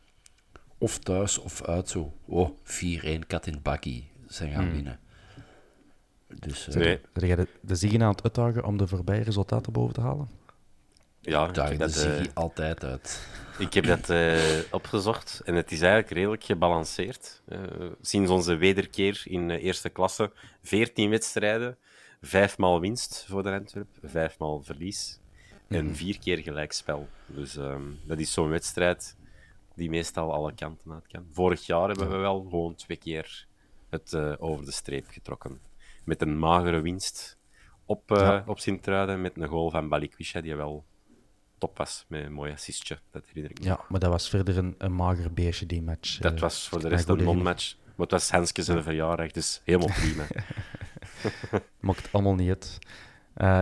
of thuis of uit zo, oh, 4-1 kat in het bakkie zijn gaan winnen. Dus eh, Nee, jij de, de Ziggen aan het uitdagen om de voorbije resultaten boven te halen? ja, ik daar heb de dat, eh, Ziggy altijd uit. Ik heb dat eh, opgezocht en het is eigenlijk redelijk gebalanceerd. Eh, sinds onze wederkeer in eerste klasse, 14 wedstrijden, vijfmaal winst voor de Antwerp, vijfmaal verlies en vier keer gelijkspel. Dus ehm, dat is zo'n wedstrijd die meestal alle kanten uit kan. Vorig jaar hebben we wel gewoon twee keer het eh, over de streep getrokken. Met een magere winst op, Ja. op Sint-Truiden, met een goal van Balikwisha die wel top was, met een mooi assistje. Dat herinner ik me. Ja, maar dat was verder een, een mager beestje, die match. Dat Eh, was voor de rest een non-match. Maar het was Henske zijn verjaardag, dus helemaal prima. Maakt allemaal niet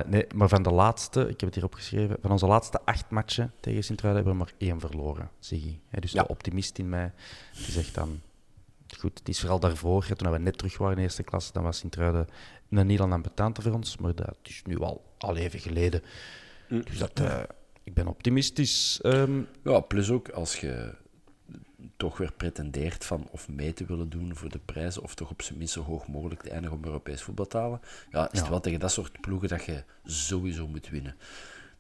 nee, maar van de laatste, ik heb het hier opgeschreven, van onze laatste acht matchen tegen Sint-Truiden hebben we maar één verloren, Ziggy. Hè, dus Ja. de optimist in mij, die zegt dan... Goed, het is vooral daarvoor, toen we net terug waren in eerste klas, dan was Sint-Truiden een Nederland ambetante voor ons, maar dat is nu al, al even geleden. Dus dat, eh, ik ben optimistisch. Ehm, Ja, plus ook als je toch weer pretendeert van of mee te willen doen voor de prijzen, of toch op zijn minst zo hoog mogelijk te eindigen om Europees voetbal te halen, ja, is het wel tegen dat soort ploegen dat je sowieso moet winnen.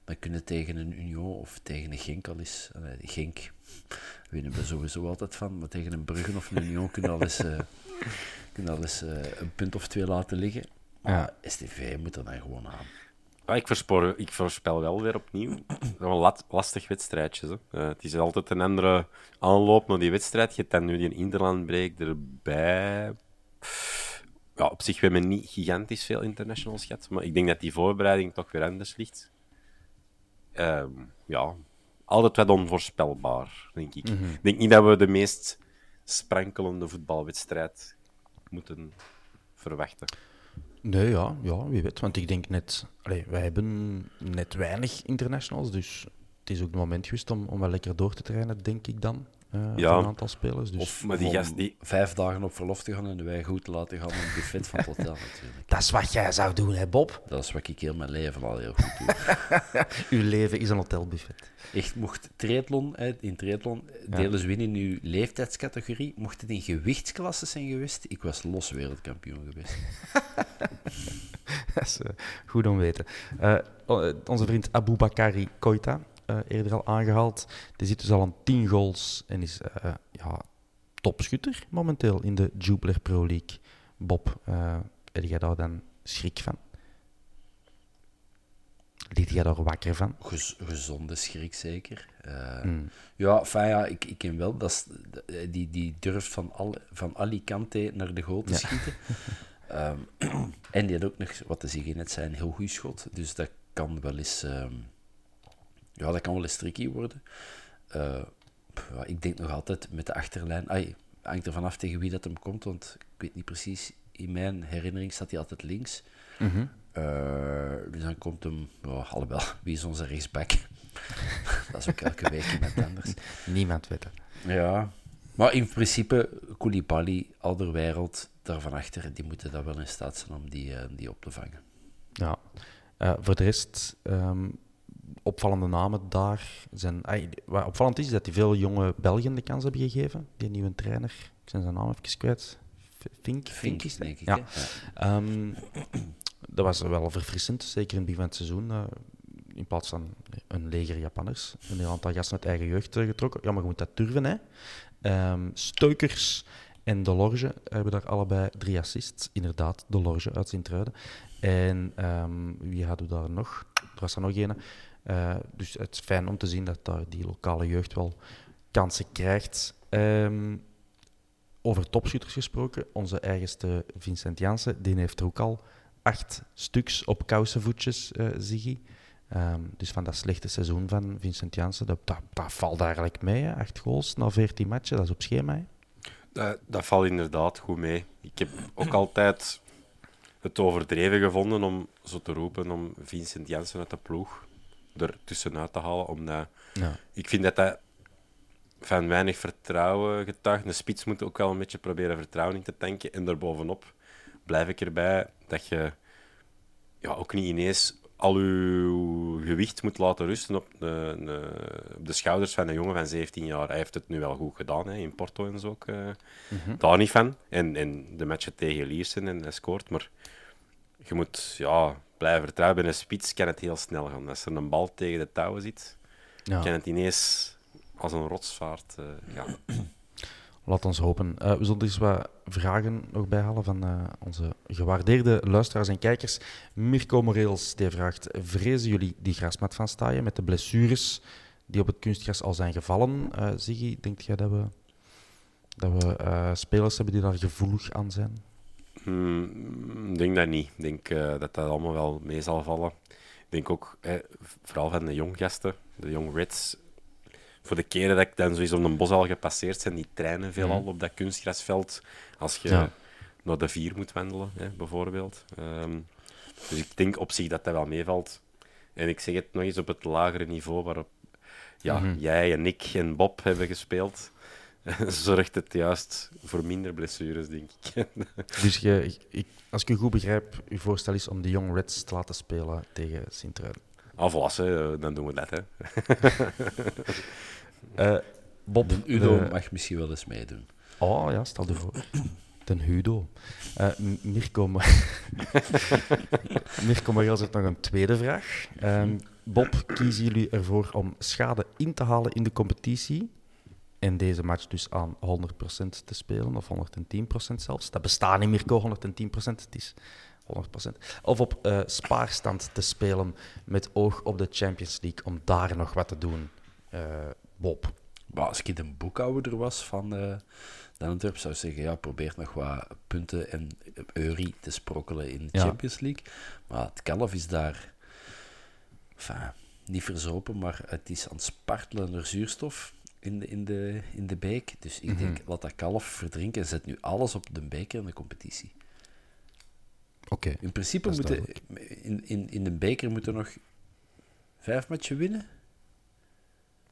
Dan kunnen tegen een Union of tegen een Genk al eens... eh, Genk winnen we sowieso altijd van, maar tegen een Bruggen of een Union kunnen al eens, eh, kunnen al eens eh, een punt of twee laten liggen. Maar Ja. STV moet er dan gewoon aan. Maar ik, voorspor, ik voorspel wel weer opnieuw. Dat is wel lastig wedstrijdje. Hè. Eh, het is altijd een andere aanloop naar die wedstrijd. Je hebt dan nu die Interlandbreak erbij. Ja, op zich, we hebben niet gigantisch veel internationals gehad. Maar ik denk dat die voorbereiding toch weer anders ligt. Ehm, ja, altijd wat onvoorspelbaar, denk ik. Ik denk niet dat we de meest sprankelende voetbalwedstrijd moeten verwachten. Nee, ja, ja, wie weet. Want ik denk net... Allee, wij hebben net weinig internationals, dus het is ook het moment geweest om, om wel lekker door te trainen, denk ik dan. Eh Ja. een aantal spelers. Dus Of, maar die gast die- vijf dagen op verlof te gaan en wij goed te laten gaan het buffet van het hotel natuurlijk. dat is wat jij zou doen, hè, Bob? Dat is wat ik heel mijn leven al heel goed doe. Uw leven is een hotelbuffet. Echt, mocht triathlon, in triathlon delen ze winnen in uw leeftijdscategorie. Mocht het in gewichtsklassen zijn geweest, ik was los wereldkampioen geweest. dat is eh, goed om te weten. Eh, onze vriend Aboubakari Koita, eh, eerder al aangehaald, die zit dus al aan 10 goals en is eh, ja, topschutter momenteel in de Jupiler Pro League. Bob, eh heb jij daar dan schrik van? Liet jij daar wakker van? Gez- gezonde schrik zeker. Eh, Hmm. Ja, fijn, ja, ik, ik ken wel. Dat is, die, die durft van, al, van Alicante naar de goal te Ja. schieten. Ehm, en die had ook nog, wat te zeggen net zijn, een heel goed schot. Dus dat kan wel eens, ehm, ja, dat kan wel eens tricky worden. Eh, ja, ik denk nog altijd met de achterlijn. Ai, hangt er vanaf tegen wie dat hem komt, want ik weet niet precies. In mijn herinnering staat hij altijd links. Mhm. Eh, dus dan komt hem, ja, alhoewel, wie is onze rechtsback? dat is ook elke week iemand anders. Niemand weet het. Ja, maar in principe, Koulibaly, Alderwereld, daarvan achter, die moeten daar wel in staat zijn om die, eh, die op te vangen. Ja. Voor de rest, ehm, opvallende namen daar zijn... wat opvallend is, is dat die veel jonge Belgen de kans hebben gegeven. Die nieuwe trainer, ik ben zijn naam even kwijt. Vink? Vink, is denk ik. Ja. Ehm, dat was wel verfrissend, zeker in het begin van het seizoen. eh, in plaats van een leger Japanners. Een heel aantal gasten uit eigen jeugd eh, getrokken. Ja, maar je moet dat durven, hè. Ehm, Steukers en De Lorge hebben daar allebei drie assists. Inderdaad, De Lorge uit Sint-Truiden. En ehm, wie hadden we daar nog? Er was er nog een. Eh, dus het is fijn om te zien dat daar die lokale jeugd wel kansen krijgt. Ehm, over topschutters gesproken, onze eigenste Vincent Janssen, die heeft er ook al acht stuks op kousenvoetjes, eh Ziggy. Ehm, dus van dat slechte seizoen van Vincent Janssen, dat, dat, dat valt eigenlijk mee. Hè? Acht goals na 14 matchen, dat is op schema. Hè? Dat, dat valt inderdaad goed mee. Ik heb ook altijd het overdreven gevonden om zo te roepen om Vincent Janssen uit de ploeg er tussenuit te halen. Omdat Ja. ik vind dat dat van weinig vertrouwen getuigt. De spits moet ook wel een beetje proberen vertrouwen in te tanken. En daarbovenop blijf ik erbij dat je ja, ook niet ineens al je gewicht moet laten rusten op de, de, schouders van een jongen van 17 jaar. Hij heeft het nu wel goed gedaan, hè, in Porto en zo ook. Uh, Daar niet van. En, en de matchen tegen Liersen en hij scoort. Maar je moet ja, blijven vertrouwen. Bij een spits kan het heel snel gaan. Als er een bal tegen de touwen zit, ja. kan het ineens als een rotsvaart uh, gaan. Laat ons hopen. Uh, we zullen dus wat vragen nog bijhalen van uh, onze gewaardeerde luisteraars en kijkers. Mirko Moreels die vraagt: Vrezen jullie die grasmat van Staaien met de blessures die op het kunstgras al zijn gevallen? Uh, Ziggy, denk jij dat we, dat we spelers hebben die daar gevoelig aan zijn? Hmm, ik denk dat niet. Ik denk dat dat allemaal wel mee zal vallen. Ik denk ook, vooral van de jong gasten, de jong Reds, voor de keren dat ik dan zoiets om een bos al gepasseerd zijn, die treinen veelal mm. op dat kunstgrasveld. Als je naar de vier moet wandelen, bijvoorbeeld. Ehm, dus ik denk op zich dat dat wel meevalt. En ik zeg het nog eens op het lagere niveau waarop ja, mhm. jij en ik en Bob hebben gespeeld. zorgt het juist voor minder blessures, denk ik. dus je, ik, als ik u goed begrijp, uw voorstel is om de Young Reds te laten spelen tegen Sint-Truiden. Ah, volwassen, dan doen we dat, hè. Uh, Bob, de Udo mag misschien wel eens meedoen. Oh ja, stel je voor. Den Hudo. Uh, Mirko, Mirko Mariel zit nog een tweede vraag. Um, Bob, kiezen jullie ervoor om schade in te halen in de competitie? En deze match dus aan 100% te spelen, of 110% zelfs. Dat bestaat niet, Mirko, 110%. Het is 100%. Of op uh, spaarstand te spelen met oog op de Champions League, om daar nog wat te doen. Uh, Bob. Maar als ik een boekhouder was van uh, zou ik zeggen, ja, probeer nog wat punten en eurie te sprokkelen in de Champions League. Maar het kalf is daar enfin, niet verzopen, maar het is aan het spartelen naar zuurstof in de, in de, in de beek. Dus ik denk, laat dat kalf verdrinken en zet nu alles op de beker in de competitie. Oké. in principe moeten in, in, in de beker moeten nog vijf matchen winnen.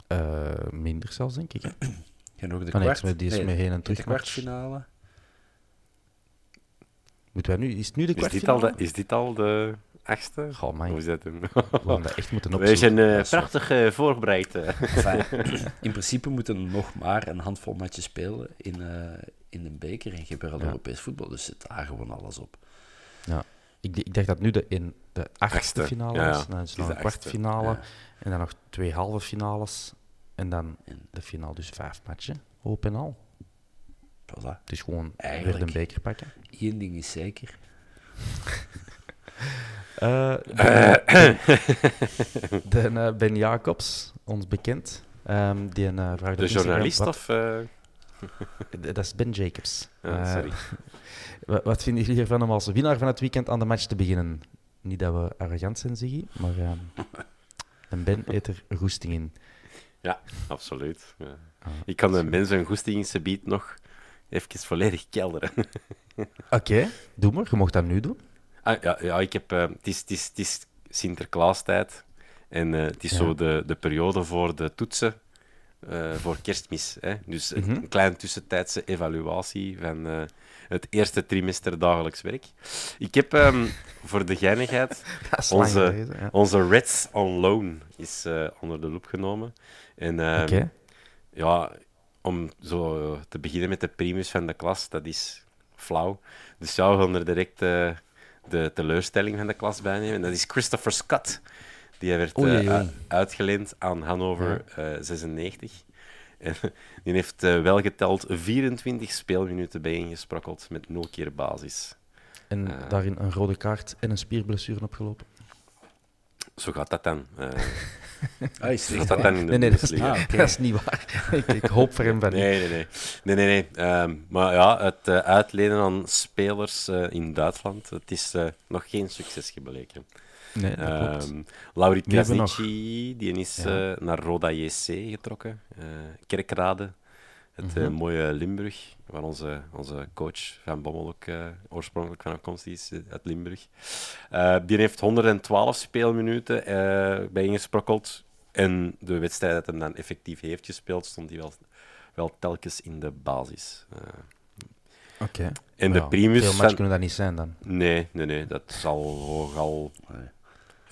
Uh, minder zelfs, denk ik. En ook de ah, kwart, die is nee, mee heen en terug. De kwartfinale. Moeten wij nu, is het nu de kwartfinale? Is dit al de, is dit al de achtste? Goh, man. Hoe is dat We echt moeten opzoeken. Wij zijn uh, prachtig uh, voorbereid. in principe moeten nog maar een handvol matches spelen in, uh, in een beker. En je hebt er al ja. Europees voetbal, dus zit daar gewoon alles op. Ja. Ik, ik dacht dat nu de, in de achtste finale ja, is. Dan is nog een kwartfinale. En dan nog twee halve finales. En dan de finale, dus vijf matchen. Hoop en al. Voilà. Het is gewoon Eigenlijk, weer een beker pakken. Eén ding is zeker. Uh, de, uh, Ben Jacobs, ons bekend. Um, die een, uh, vraagt de journalist of... dat is Ben Jacobs. Ah, sorry. wat vinden jullie ervan om als winnaar van het weekend aan de match te beginnen? Niet dat we arrogant zijn, Ziggy, maar uh, een Ben eet er goesting in. Ja, absoluut. Ja. Ah, ik kan een Ben zijn goestingsgebied nog even volledig kelderen. Oké, doe maar. Je mocht dat nu doen. Ah, ja, ja, ik heb... Uh, het, is, het, is, het is Sinterklaastijd. En uh, het is zo de, de periode voor de toetsen uh, voor kerstmis. Hè? Dus mm -hmm. een kleine tussentijdse evaluatie van het eerste trimester dagelijks werk. Ik heb um, voor de geinigheid onze, onze Reds on Loan is uh, onder de loep genomen. En um, ja, om zo te beginnen met de primus van de klas, dat is flauw. Dus ja, we gaan er direct de teleurstelling van de klas bij nemen. En dat is Christopher Scott. Die werd uh, uitgeleend aan Hannover ja. 96. En die heeft uh, wel geteld 24 speelminuten bijeengesprokkeld met nul keer basis. En daarin een rode kaart en een spierblessure opgelopen. Zo gaat dat dan. Uh, ah, is dat dan in de nee, nee, dat is, ah, dat is niet waar. ik, ik, hoop voor hem van nee, nee, nee. nee, nee, nee. Um, maar ja, het uh, uitlenen aan spelers in Duitsland, het is nog geen succes gebleken. Nee, dat um, Lauri Krasnici, die is ja. naar Roda JC getrokken. Kerkrade, het mm -hmm. mooie Limburg, waar onze, onze coach Van Bommel ook oorspronkelijk van afkomst is, uit Limburg. die heeft 112 speelminuten bijeengesprokkeld. En de wedstrijd dat hij dan effectief heeft gespeeld, stond hij wel, wel telkens in de basis. Oké. En de Ja, primus Veel van- matchen kunnen dat niet zijn dan. Nee, nee, nee. Dat zal al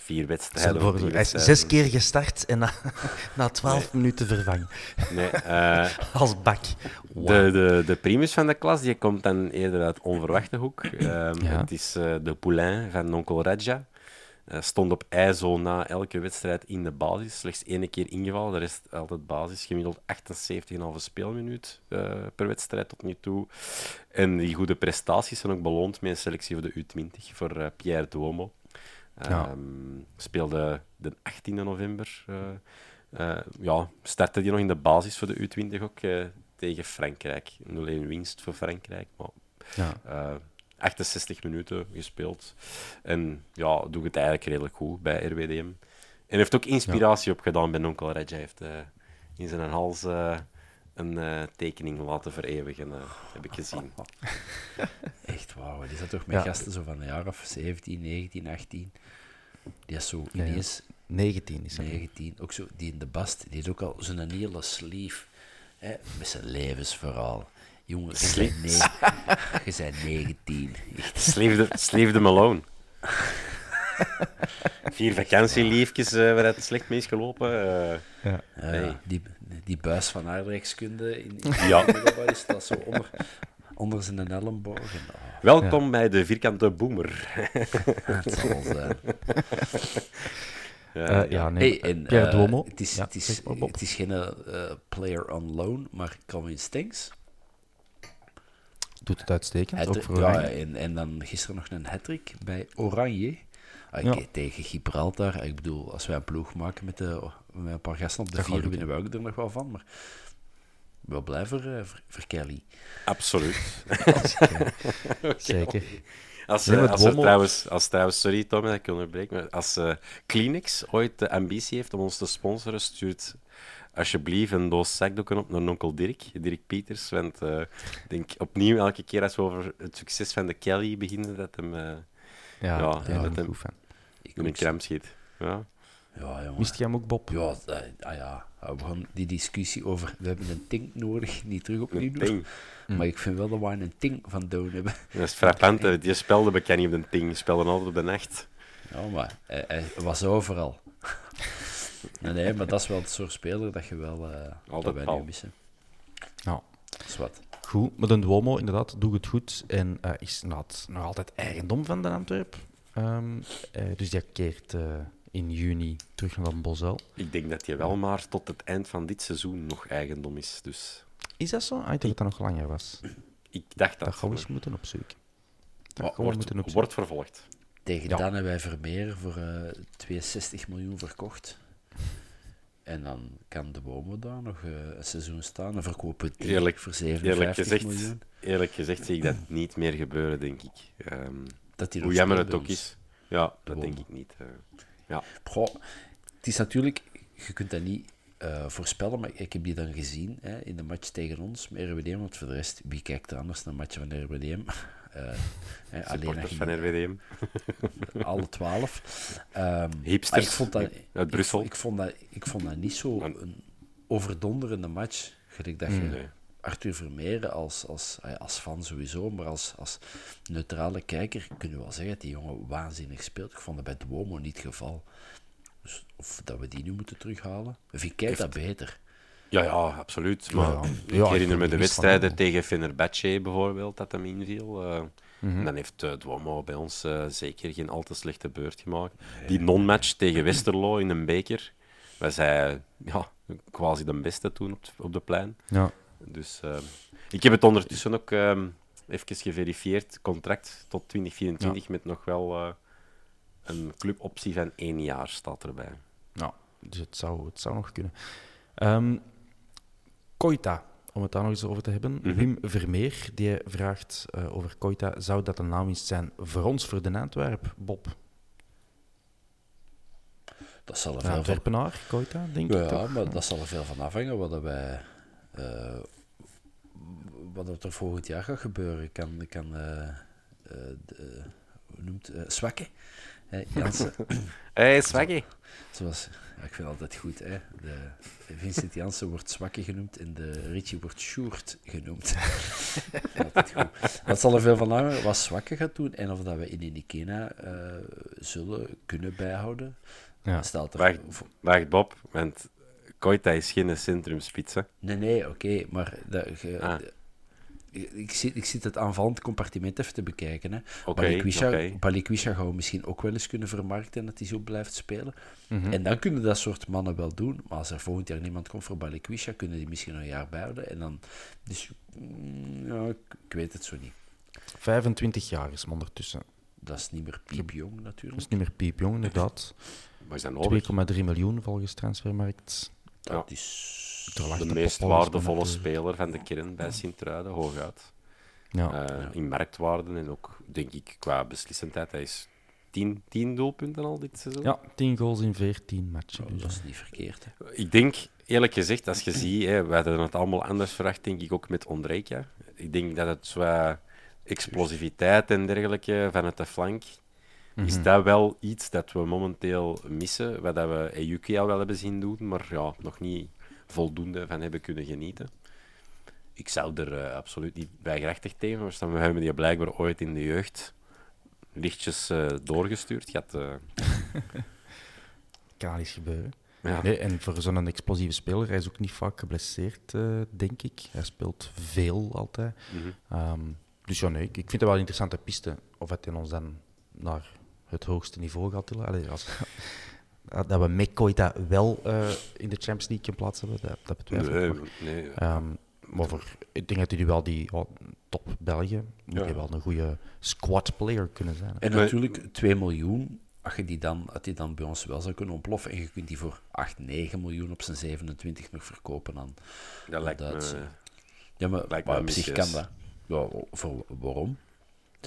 vier wedstrijden. hij is zes keer gestart en na, na 12 minuten vervangen. Nee, eh, Als bak. Wow. de, de, de primus van de klas die komt dan eerder uit onverwachte hoek. Ehm, Ja. Het is eh, de poulain van Onkel Raja. Eh, stond op IJzo na elke wedstrijd in de basis. Slechts één keer ingevallen, de rest altijd basis. Gemiddeld 78,5 speelminuut eh, per wedstrijd tot nu toe. En die goede prestaties zijn ook beloond met een selectie voor de U20 voor eh, Pierre Duomo. Ja. Ehm, speelde de 18e november. eh, eh, ja, startte die nog in de basis voor de U20 ook eh, tegen Frankrijk. 0-1 winst voor Frankrijk. Maar Ja. eh, 68 minuten gespeeld. En ja, doet het eigenlijk redelijk goed bij RWDM. En heeft ook inspiratie opgedaan bij Onkel Redja. Hij heeft eh, in zijn hals eh, een eh, tekening laten vereeuwigen, eh, heb ik gezien. Echt wauw. Die zat toch met Ja. gasten zo van een jaar of 17, 19, 18. Die is zo Ja, ja. ineens 19 is dat. 19. Ook zo, die in de bast, die heeft ook al zo'n hele sleeve. Hè, met zijn levensverhaal. Jongen, je bent, ne- je bent 19. Echt. Sleefde, sleefde Malone. Vier vakantieliefjes eh, waar het slecht mee is gelopen. eh. Ja. Ja, Nee. die, die buis van aardrijkskunde in, in Ja. de middelbare staat zo onder, onder zijn elleboog. En, oh, Welkom bij de vierkante boomer. het zal zijn. Ja, Eh, ja, nee. Hey, en, Pierre eh, Duomo. Het is, Ja, het is, het is geen eh, player on loan, maar Calvin Stenks. Doet het uitstekend. Ook voor ja, en, en dan gisteren nog een hat bij Oranje. Ah, Ja. Tegen Gibraltar. Ik bedoel, als wij een ploeg maken met, de, met een paar gasten op de Dat vier, winnen we ook er nog wel van. Maar wel blij voor, eh, voor, Kelly. Absoluut. Zeker. Als, eh, maar als er Duomo- trouwens, als trouwens, sorry Tom dat ik onderbreek, maar als eh Kleenex ooit de ambitie heeft om ons te sponsoren, stuurt alsjeblieft een doos zakdoeken op naar onkel Dirk, Dirk Pieters. Want eh, ik denk opnieuw, elke keer als we over het succes van de Kelly beginnen, dat hem eh, Ja, Ja, ja, ja, ben dat hem- goed van. In een. Ja. Ja, jongen. Mist jij hem ook, Bob? Ja, dat- ah ja, we gaan die discussie over we hebben een tink nodig niet terug opnieuw Een doen. ting. Maar ik vind wel dat we een tink van doen hebben. Dat is frappant, hè. die spelde bekend niet op de ting, die spelde altijd op de nacht. Ja, maar hij, hij was overal. nee, nee, maar dat is wel het soort speler dat je wel eh Altijd dat wij al. missen. Ja. Dat is wat. Goed, met een Duomo inderdaad, doe het goed. En eh, is inderdaad nog altijd eigendom van de Antwerp. Ehm, eh, dus die keert eh, in juni terug naar Bosuil. Ik denk dat hij wel maar tot het eind van dit seizoen nog eigendom is. Dus Is dat zo? Ah, ik dacht dat dat nog langer was. ik dacht dat. Dat gaan we eens moeten opzoeken. Dat we wordt, moeten opzoeken. wordt vervolgd. Tegen Ja. dan hebben wij Vermeer voor eh 62 miljoen verkocht. En dan kan de Bomen daar nog eh, een seizoen staan en verkopen we die Eerlijk- voor Eerlijk 57 gezegd, miljoen. eerlijk gezegd zie ik dat niet meer gebeuren, denk ik. Ehm, Dat die hoe jammer het ook ons. is. Ja, dat denk ik niet. eh. ja. Goh, het is natuurlijk, je kunt dat niet eh, voorspellen, maar ik heb die dan gezien hè, in de match tegen ons met RWDM. Want voor de rest, wie kijkt er anders naar een match van RWDM? Eh, hè, alleen van RWDM. alle twaalf. Hipsters maar ik vond dat, uit ik, Brussel. ik, vond dat, ik vond dat niet zo een overdonderende match. Gelijk dat je Nee. Arthur Vermeer als, als, ja, als fan sowieso, maar als, als neutrale kijker kunnen we wel zeggen dat die jongen waanzinnig speelt. Ik vond dat bij Duomo niet het geval. Dus of dat we die nu moeten terughalen. Vind jij dat beter? Ja, ja, absoluut. Maar Ja, ja. ik Ja, ik herinner me de van, wedstrijden tegen Fenerbahce bijvoorbeeld, dat hem inviel. eh. En dan heeft uh, Duomo bij ons eh, zeker geen al te slechte beurt gemaakt. Die non-match tegen Westerlo in een beker. Wij zijn ja, quasi de beste toen op, op de plein. Ja. Dus eh, ik heb het ondertussen ook ehm, even geverifieerd. Contract tot 2024 met nog wel eh, een cluboptie van één jaar staat erbij. Nou, dus het zou, het zou nog kunnen. Ehm Koita, om het daar nog eens over te hebben. Mhm. Wim Vermeer die vraagt eh, over Koita. Zou dat een naamwinst zijn voor ons, voor de Antwerp, Bob? Dat zal er Een veel van, Antwerpenaar, Koita, denk ik ja, toch? maar dat zal er veel van afhangen wat er wij... eh, wat er volgend jaar gaat gebeuren. Kan, kan eh, eh, de, hoe noemt eh Zwakke, hè, Jansen, Hey, zoals ik vind het altijd goed. Hè. De Vincent Janssen wordt zwakke genoemd en de Richie wordt Sjoerd genoemd. Ik altijd goed. Dat zal er veel van hangen wat zwakke gaat doen en of dat we in Inikena eh zullen kunnen bijhouden. Ja. Stelt er... Wacht, wacht, Bob, want Koita is geen centrumspits, hè? Nee, nee, oké, maar dat, ge- Ah. ik, zit, ik zit het aanvallend compartiment even te bekijken. Hè. Balikwisha, oké. Balikwisha gaan we misschien ook wel eens kunnen vermarkten dat hij zo blijft spelen. Mhm. En dan kunnen dat soort mannen wel doen. Maar als er volgend jaar niemand komt voor Balikwisha, kunnen die misschien een jaar bijhouden. En dan, dus, mm, ja, ik, ik weet het zo niet. 25 jaar is hem ondertussen. Dat is niet meer piepjong Dat natuurlijk. is niet meer piepjong, inderdaad. Maar is dat nodig? 2,3 miljoen volgens Transfermarkt. Dat Ja. is... De de meest waardevolle eh, speler van de kern bij Sint-Truiden, hooguit. Ja. Eh, In marktwaarde en ook, denk ik, qua beslissendheid. Hij is 10, 10 doelpunten al dit seizoen. ja, 10 goals in 14 matchen. Oh, Dus, dat eh, is niet verkeerd. Hè. Ik denk, eerlijk gezegd, als je ziet, hè, we hadden het allemaal anders verwacht, denk ik ook met Ondrejka. Ik denk dat het zo explosiviteit en dergelijke vanuit de flank, is mhm. dat wel iets dat we momenteel missen, wat dat we Ejuki al wel hebben zien doen, maar ja, nog niet voldoende van hebben kunnen genieten. Ik zou er eh, absoluut niet bijgrachtig tegen maar staan. We hebben die blijkbaar ooit in de jeugd lichtjes eh, doorgestuurd. Je had, eh, kan eens gebeuren. ja, Nee, en voor zo'n explosieve speler, hij is ook niet vaak geblesseerd, denk ik. Hij speelt veel altijd. mhm. Ehm, dus ja, nee, ik, ik vind het wel een interessante piste. Of het in ons dan naar het hoogste niveau gaat tillen. Allee, als, dat we Koita wel eh, in de Champions League een plaats hebben, dat, dat betwijfel ik. Nee, maar. nee. Ehm, maar voor, ik denk dat hij wel die ja, top België, moet Ja. hij wel een goede squad player kunnen zijn. hè. En natuurlijk 2 miljoen, als je die dan, als die dan bij ons wel zou kunnen ontploffen en je kunt die voor 8, 9 miljoen op zijn 27 nog verkopen aan dat lijkt me... Ja, maar, Lijkt maar me op zich kan dat. Ja, voor, waarom?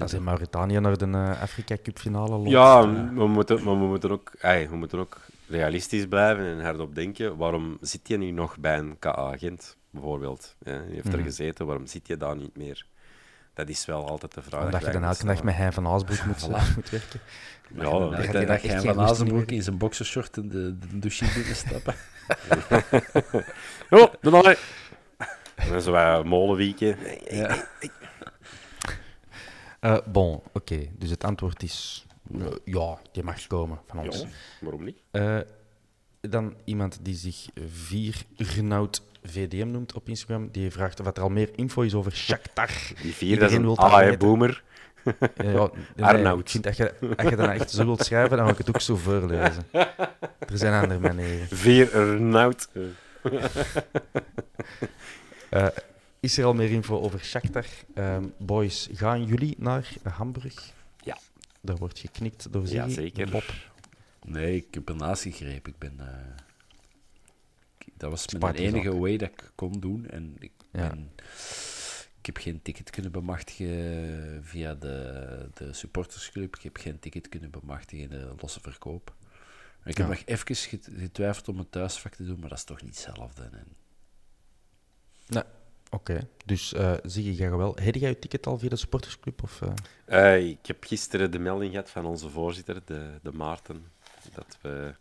Als in Mauritanië naar de eh, Afrika Cup finale loopt. Ja, eh, we moeten, maar we moeten, ook, ey, we moeten ook realistisch blijven en hardop denken. Waarom zit je nu nog bij een KA-agent, bijvoorbeeld? Ja, die heeft er Mhm. gezeten, waarom zit je daar niet meer? Dat is wel altijd de vraag. omdat je dan elke dag met Hein van Aasbroek moet, moet werken. Ja, Ja, dat- dat, gaat dat, dat geen van meer. in zijn boxershort en de, de douche binnenstappen. Oh, doe maar. En dan zo molenwieken. Ja. Eh, bon, oké. Dus het antwoord is eh, ja, die mag komen van ons. Ja, waarom niet? Eh, dan iemand die zich Viergenout VDM noemt op Instagram. Die vraagt of er al meer info is over Shakhtar. Die vier, Iedereen dat is een weten. boomer. Ja, Arnoud. Ik vind dat je, als je dat nou echt zo wilt schrijven, dan moet ik het ook zo voorlezen. Er zijn andere manieren. Vier is er al meer info over Shakhtar? Ehm, boys, gaan jullie naar Hamburg? Ja. Daar wordt geknikt door Ziggy. Ja, zeker. Bob. Nee, ik heb ernaast gegrepen. Ik ben, eh, dat was mijn enige way dat ik kon doen. En ik, Ja. ben, ik heb geen ticket kunnen bemachtigen via de, de supportersclub. Ik heb geen ticket kunnen bemachtigen in de losse verkoop. En ik heb Ja. nog even get- getwijfeld om een thuisvak te doen, maar dat is toch niet hetzelfde. En, Nee, oké. Dus uh, Ziggy, ga je wel. Heb jij je ticket al via de supportersclub? Of, eh? Eh, ik heb gisteren de melding gehad van onze voorzitter, de, de Maarten, dat we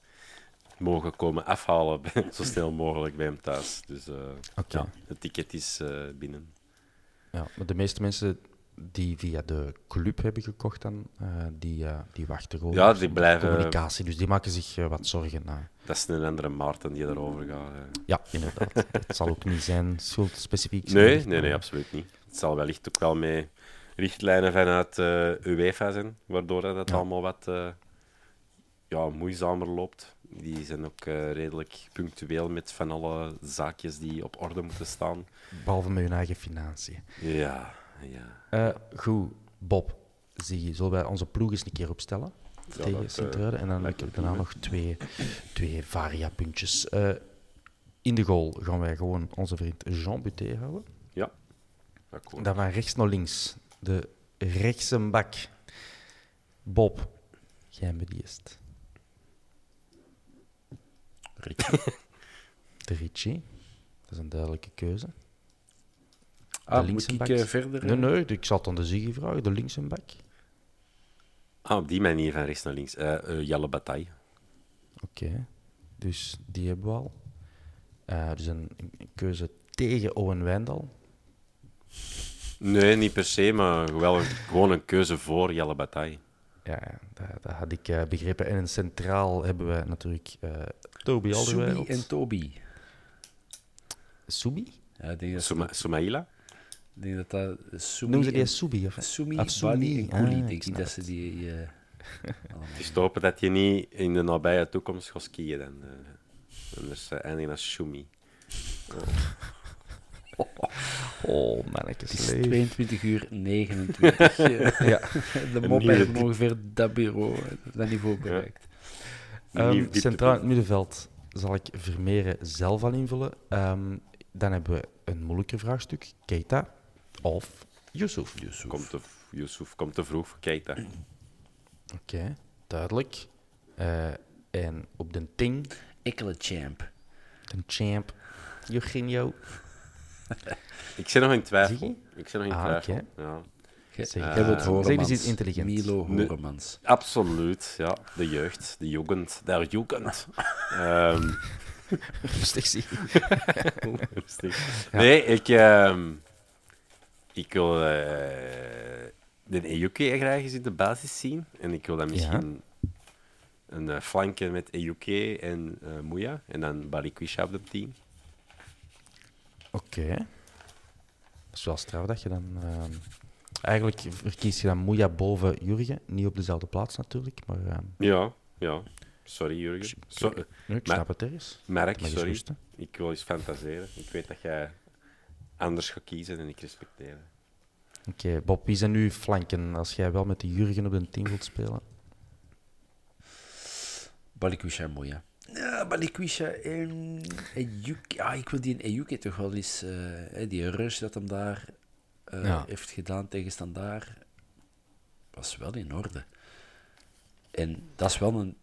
mogen komen afhalen zo snel mogelijk bij hem thuis. Dus eh, ja, het ticket is eh, binnen. Ja, maar de meeste mensen die via de club hebben gekocht, dan, eh, die, eh, die wachten gewoon Ja, die blijven- communicatie. Dus die maken zich eh, wat zorgen. na. Dat is een andere Maarten die daarover gaat. Ja, inderdaad. het zal ook niet zijn schuld specifiek zijn. Nee, nee, nee, absoluut niet. Het zal wellicht ook wel met richtlijnen vanuit UEFA zijn, waardoor dat Ja. allemaal wat ja, moeizamer loopt. Die zijn ook redelijk punctueel met van alle zaakjes die op orde moeten staan. Behalve met hun eigen financiën. Ja, ja. Eh, goed, Bob. Zie, zullen wij onze ploeg eens een keer opstellen? Ja, tegen dat, eh, Sint-Truiden. En dan heb ik me daarna nog twee, twee variapuntjes. Eh in de goal gaan wij gewoon onze vriend Jean Buté houden. Akkoord. Dan van rechts naar links. De rechtse bak. Bob, jij bent die eerst. De Ritchie. Dat is een duidelijke keuze. Ah, moet linkse ik eh, verder? Nee, eh? nee, ik zal het aan de Ziggy vragen. De linkse bak. Ah, op die manier van rechts naar links. Eh, eh, Jelle Bataille. Oké. dus die hebben we al. Eh, dus een, een keuze tegen Owen Wijndal. Nee, niet per se, maar wel een- gewoon een keuze voor Jelle Bataille. Ja, dat, dat had ik eh, begrepen. En in centraal hebben we natuurlijk eh Toby Alderweireld. Subi en Toby. Subi? Ja, Soumaïla? Ik denk dat dat... Sumi Noemen ze die en- Subi? Of? Sumi, Ah, Sumi. Bali en Kooli. Ah, denk ik dat het. ze die... allemaal- Het is te hopen dat je niet in de nabije toekomst gaat skiën. Dan, eh anders uh, eindigen als Shumi. Oh, mannetjes. Het is leef. 22 uur 29. eh, Ja. de mop heeft diep- ongeveer dat bureau, dat niveau bereikt. Ehm, centraal in het middenveld zal ik Vermeeren zelf al invullen. Ehm, dan hebben we een moeilijker vraagstuk. Keita of Yusuf? Oké, Komt te, Yusuf komt te vroeg voor Keita. duidelijk. Eh, en op de ting, Ekkele champ. de champ, Eugenio. Ik zit nog in twijfel. Zie je? Ik zit nog in Ah, twijfel. oké. Ja. Zeg, je eh, het zeg, Horemans. is intelligent. Milo Nee. Horemans. Absoluut, ja. De jeugd, de jugend, der jugend. Ehm, Rustig zie. rustig. Nee, ik, ehm, ik wil eh, de Ejuke graag eens in de basis zien. En ik wil dan misschien een eh, flanken met Ejuke en eh Moeja. En dan Balikwisha op de team. Oké. Dat is wel straf dat je dan... eigenlijk verkies je dan Moeja boven Jurgen. Niet op dezelfde plaats natuurlijk, maar... Ja, ja. Sorry, Jurgen. So, nee, ik snap het ergens. Merk, sorry. rusten. Ik wil eens fantaseren. Ik weet dat jij anders gaat kiezen en ik respecteer. Oké, Bob, wie zijn nu flanken als jij wel met de Jurgen op een team wilt spelen? Balikwisha en Moya. Ja, Balikwisha en Ejuke. Ja, ik wil die in Ejuke toch wel eens... eh, hè, die rush dat hem daar eh, Ja. heeft gedaan tegen Standaard, was wel in orde. En dat is wel een...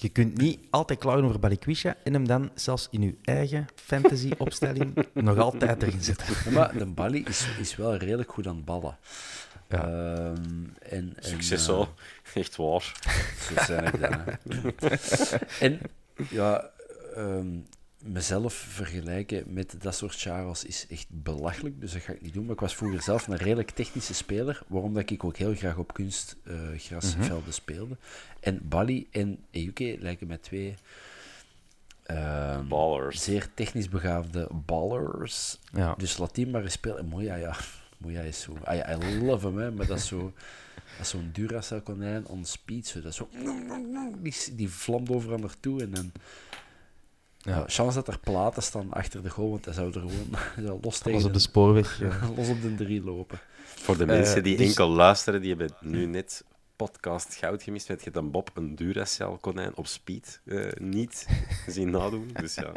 Je kunt niet altijd klagen over Balikwisha en hem dan zelfs in je eigen fantasy-opstelling nog altijd erin zetten. Ja, maar de Bali is, is wel redelijk goed aan het ballen. Ja. Ehm, en, en, Succes eh, zo. Echt waar. Zo zijn ik dan. hè. en ja, ehm, mezelf vergelijken met dat soort Charles is echt belachelijk, dus dat ga ik niet doen. Maar ik was vroeger zelf een redelijk technische speler, waarom dat ik ook heel graag op kunstgrasvelden speelde. En Bali en Ejuke lijken mij twee ehm, Ballers. zeer technisch begaafde ballers. Ja. Dus laat die maar eens spelen. En Moya, ja, Moya is zo... Ah, I love hem, hè, maar dat is zo... Dat is zo'n Duracell konijn on speed. Zo. Dat is zo... Die, die vlamt overal naartoe en dan... Ja. Chance dat er platen staan achter de goal, want hij zou er gewoon zou los tegen Was op de spoorweg. ja. los op de drie lopen. Voor de Eh, mensen die dus- enkel luisteren, die hebben nu net podcast Goud gemist met je dan Bob een Duracell konijn op speed eh, niet zien nadoen. Dus ja,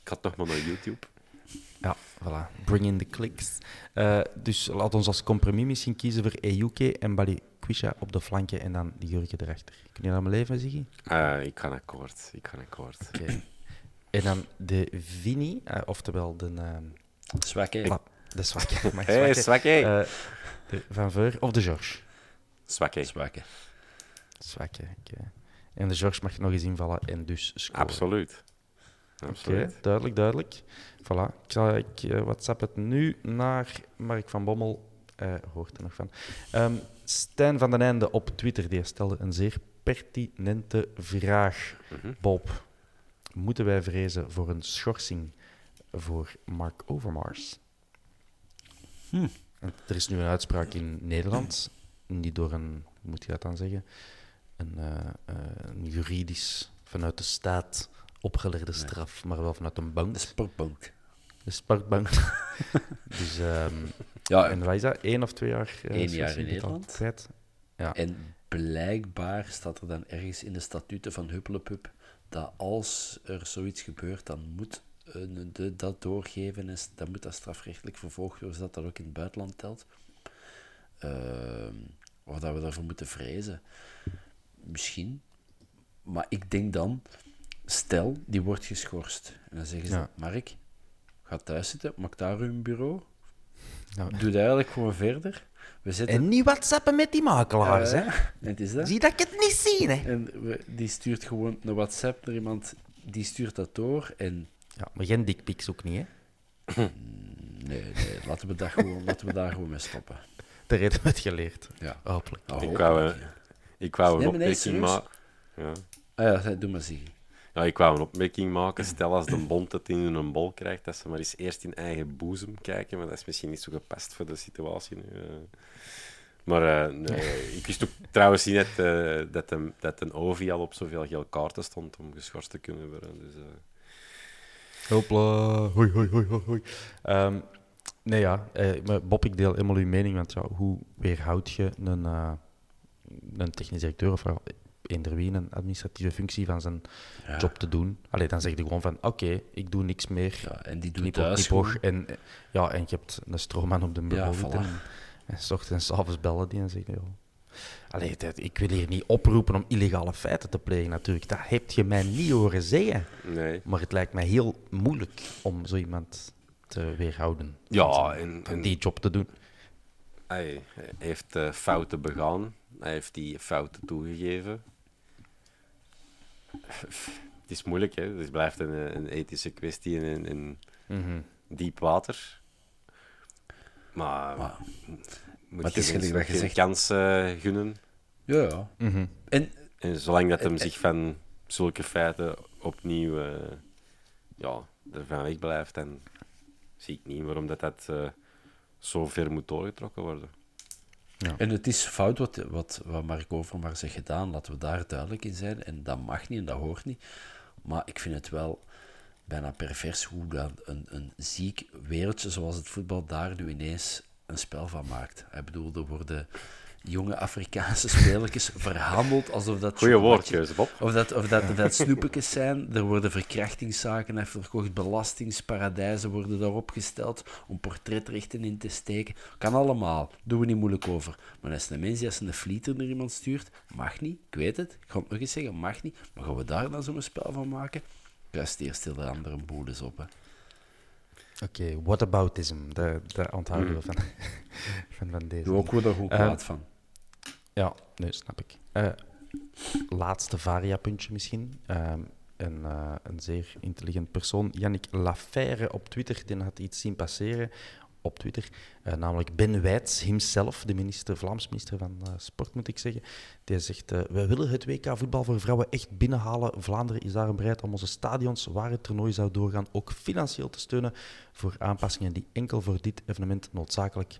ik had nog maar naar YouTube. Ja, voilà. Bring in the clicks. Eh, dus laat ons als compromis misschien kiezen voor Ejuke en Balikwisha op de flanken en dan de Jurgen erachter. Kun je dat mijn leven zeggen? Eh, ik kan akkoord, ik kan akkoord. Oké. En dan de Vini, eh, oftewel de... ehm, Zwak, hè? Pla- de zwakke. maar Hey, zwakke. zwakke. Eh, de Van Veur of de George? Zwak, hè. Zwak, hè. Zwakke, oké. En de George mag nog eens invallen en dus scoren. Absoluut. Oké, Absoluut. duidelijk, duidelijk. Voilà. Ik, zal, ik eh, WhatsApp het nu naar Mark van Bommel. eh hoort er nog van. Ehm Stijn van den Einde op Twitter die stelde een zeer pertinente vraag. Mhm. Bob, moeten wij vrezen voor een schorsing voor Mark Overmars? Hm. Er is nu een uitspraak in Nederland, die door een, hoe moet je dat dan zeggen, een, eh, eh, een juridisch, vanuit de staat opgelegde straf, maar wel vanuit een bank. De sportbank. De sportbank. dus, ehm, Ja, en wat is dat? Eén of twee jaar? eh, Eén jaar in Nederland. Ja. En blijkbaar staat er dan ergens in de statuten van Huppelepup dat als er zoiets gebeurt, dan moet een, de, dat doorgeven en s- dan moet dat strafrechtelijk vervolgd worden, zodat dat ook in het buitenland telt. Ehm, of dat we daarvoor moeten vrezen. Misschien. Maar ik denk dan, stel, die wordt geschorst. En dan zeggen ze, Ja. Mark, ga thuis zitten, maak daar uw bureau. Ja. Doe dat eigenlijk gewoon verder. We zetten... En niet whatsappen met die makelaars, Eh, hè? Het is dat. Zie dat ik het niet zie, hè? En we, die stuurt gewoon een WhatsApp naar iemand die stuurt dat door en... Ja, maar geen dickpics ook niet, hè? Nee, nee, laten we, dat gewoon, laten we daar gewoon mee stoppen. De reden het geleerd. Ja. Hopelijk. Ik wou, ik wou Nee, een opmerking maken. Ja. Ah ja, doe maar zeggen. Ja, ik wou een opmerking maken. Stel als de bond het in een bol krijgt, dat ze maar eens eerst in eigen boezem kijken. Maar dat is misschien niet zo gepast voor de situatie nu. eh. Maar eh, nee, ik wist ook trouwens niet dat, eh, dat, een, dat een Ovi al op zoveel geel kaarten stond om geschorst te kunnen worden. Dus, Hopla. Hoi, hoi, hoi, hoi. Ehm, nee, ja. eh, Bob, ik deel helemaal uw mening. Want ja, hoe weerhoud je een, een technisch directeur of eender wie een administratieve functie van zijn Ja. job te doen? Allee, dan zeg je gewoon van, oké, ik doe niks meer. Ja, en die doet thuis. En, ja, en je hebt een stroomman op de Ja, bureau voilà. zitten. En s ochtends en s avonds bellen die en zeggen, ja. Allee, ik wil hier niet oproepen om illegale feiten te plegen, natuurlijk. Dat heb je mij niet horen zeggen. nee. Maar het lijkt mij heel moeilijk om zo iemand te weerhouden. Ja, en- en- die job te doen. Hij heeft eh, fouten begaan. Hij heeft die fouten toegegeven. Het is moeilijk, hè? Het blijft een, een ethische kwestie in, in Mhm. diep water. Maar, Maar- moet het is je mensen je geen zegt- kans eh, gunnen. Ja, ja. Mhm. En En zolang dat hem zich van zulke feiten opnieuw eh, ja, ervan weg blijft, dan zie ik niet waarom dat, dat eh, zo ver moet doorgetrokken worden. En het is fout wat, wat, wat Mark Overmars heeft gedaan, laten we daar duidelijk in zijn. En dat mag niet en dat hoort niet. Maar ik vind het wel bijna pervers hoe dat een, een ziek wereldje zoals het voetbal daar nu ineens een spel van maakt. Ik bedoel, er worden jonge Afrikaanse spelertjes verhandeld alsof dat... Goeie woordkeuze, Bob. Of dat, of dat, dat snoepetjes zijn. Er worden verkrachtingszaken en verkocht. Belastingsparadijzen worden daarop gesteld om portretrechten in te steken. Kan allemaal. Doen we niet moeilijk over. Maar als een mens die als een flieter naar iemand stuurt, mag niet. Ik weet het. Ik ga het nog eens zeggen, mag niet. Maar gaan we daar dan zo'n spel van maken? Juist eerst de andere boel eens op. Hè. Oké, whataboutism. Daar daar onthouden we van, van, van deze. Doe ook wel er goed Eh, kwaad van. Ja, nee, snap ik. Eh, laatste variapuntje misschien. Ehm, een, eh, een zeer intelligent persoon, Yannick Laferre op Twitter, die had iets zien passeren op Twitter. eh, namelijk Ben Wijts himself, de minister, Vlaams minister van eh, Sport, moet ik zeggen. Die zegt, eh, wij willen het WK voetbal voor vrouwen echt binnenhalen. Vlaanderen is daarom bereid om onze stadions, waar het toernooi zou doorgaan, ook financieel te steunen voor aanpassingen die enkel voor dit evenement noodzakelijk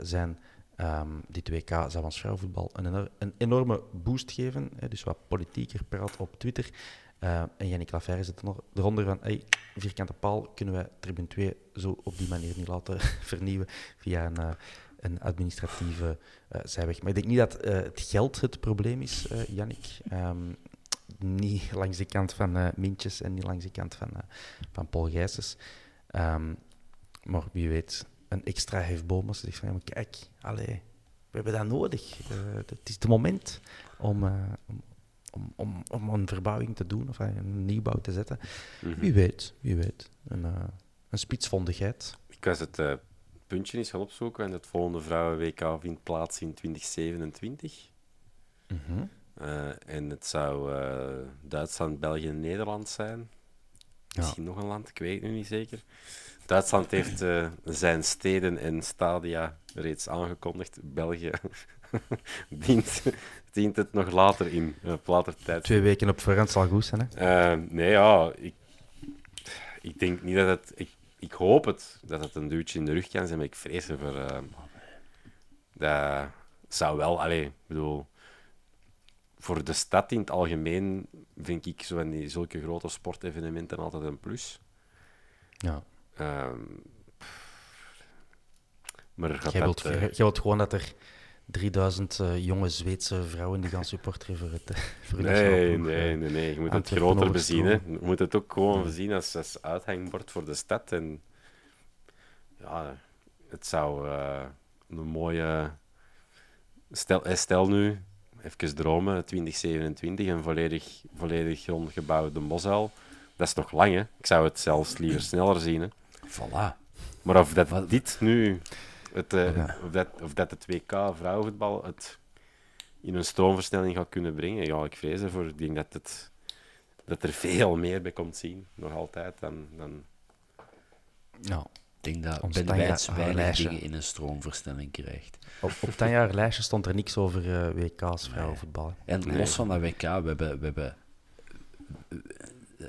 zijn. Ehm, dit WK zou ons vrouwenvoetbal een, een enorme boost geven. Hè, dus wat politieker praat op Twitter. Eh, en Yannick Laferre zit er nog eronder van, hey, vierkante paal kunnen wij Tribune 2 zo op die manier niet laten vernieuwen via een, eh, een administratieve eh, zijweg. Maar ik denk niet dat het geld het probleem is, Yannick. Ehm, niet langs de kant van Mintjes en niet langs de kant van, van Paul Gijsens. Ehm, maar wie weet, een extra hefboom als je zegt van, kijk, allee, we hebben dat nodig. Het is het moment om, om, om, om, om een verbouwing te doen of een nieuwbouw te zetten. Mhm. Wie weet, wie weet. Een, eh, een spitsvondigheid. Ik was het eh, puntje eens gaan opzoeken en het volgende vrouwen-WK vindt plaats in 2027. Mhm. Eh, en het zou Duitsland, België en Nederland zijn. Ja. Misschien nog een land, ik weet het nu niet zeker. Duitsland heeft zijn steden en stadia reeds aangekondigd. België dient, dient het nog later in, eh, op later tijd. Twee weken op voorhand zal goed zijn, hè? Eh, nee, ja, ik, ik denk niet dat het. Ik, ik hoop het dat het een duwtje in de rug kan zijn, maar ik vrees ervoor. eh, dat zou wel, allee, ik bedoel. Voor de stad in het algemeen vind ik zo van die, zulke grote sportevenementen altijd een plus. Ja. Ehm, maar gaat Jij wilt, dat, jij wilt gewoon dat er 3000 eh, jonge Zweedse vrouwen die gaan supporteren voor het, voor Nee, ploeg, nee, eh. nee, nee. Je moet het groter bezien. Hè. Je moet het ook gewoon zien als, als uithangbord voor de stad. En ja, het zou eh, een mooie. Stel, stel nu, even dromen, 2027, een volledig, volledig rondgebouwde Mosuil. Dat is nog lang, hè? Ik zou het zelfs liever sneller zien. Hè. Voilà. Maar of dat Wat- dit nu, het, eh, Ja. of, dat, of dat het WK vrouwenvoetbal het in een stroomversnelling gaat kunnen brengen, ja, ik vrees ervoor. Ik denk dat het dat er veel meer bij komt zien, nog altijd, dan... dan... Ja. Ik denk dat Ben Wijts weinig lijstje. dingen in een stroomversnelling krijgt. Op, op het jaar lijstje stond er niks over eh, WK's vrouwenvoetbal. En los van dat WK, we hebben, we hebben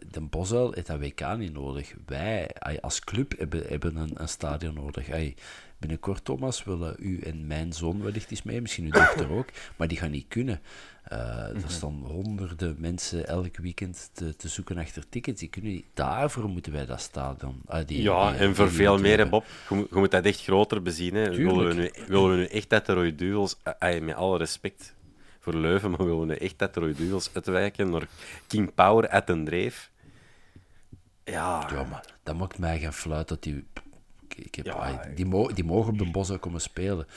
de Bosuil heeft dat WK niet nodig. Wij als club hebben, hebben een, een stadion nodig. Binnenkort, Thomas, willen u en mijn zoon wellicht eens mee, misschien uw dochter ook, maar die gaan niet kunnen. Eh, Er staan honderden mensen elk weekend te, te zoeken achter tickets. Die kunnen niet. Daarvoor moeten wij dat stadion. ah, die, Ja, die- en voor veel meer, hè. Bob. Je moet, je moet dat echt groter bezien. Hè. Willen, we nu, willen we nu echt dat de Roy Duels, eh, met alle respect voor Leuven, maar willen we nu echt dat de Roy Duels uitwijken naar King Power uit een dreef? Ja, Ja, maar dat maakt mij geen fluit dat die... Ik, heb, Ja, die, mo- die mogen op de bossen komen spelen.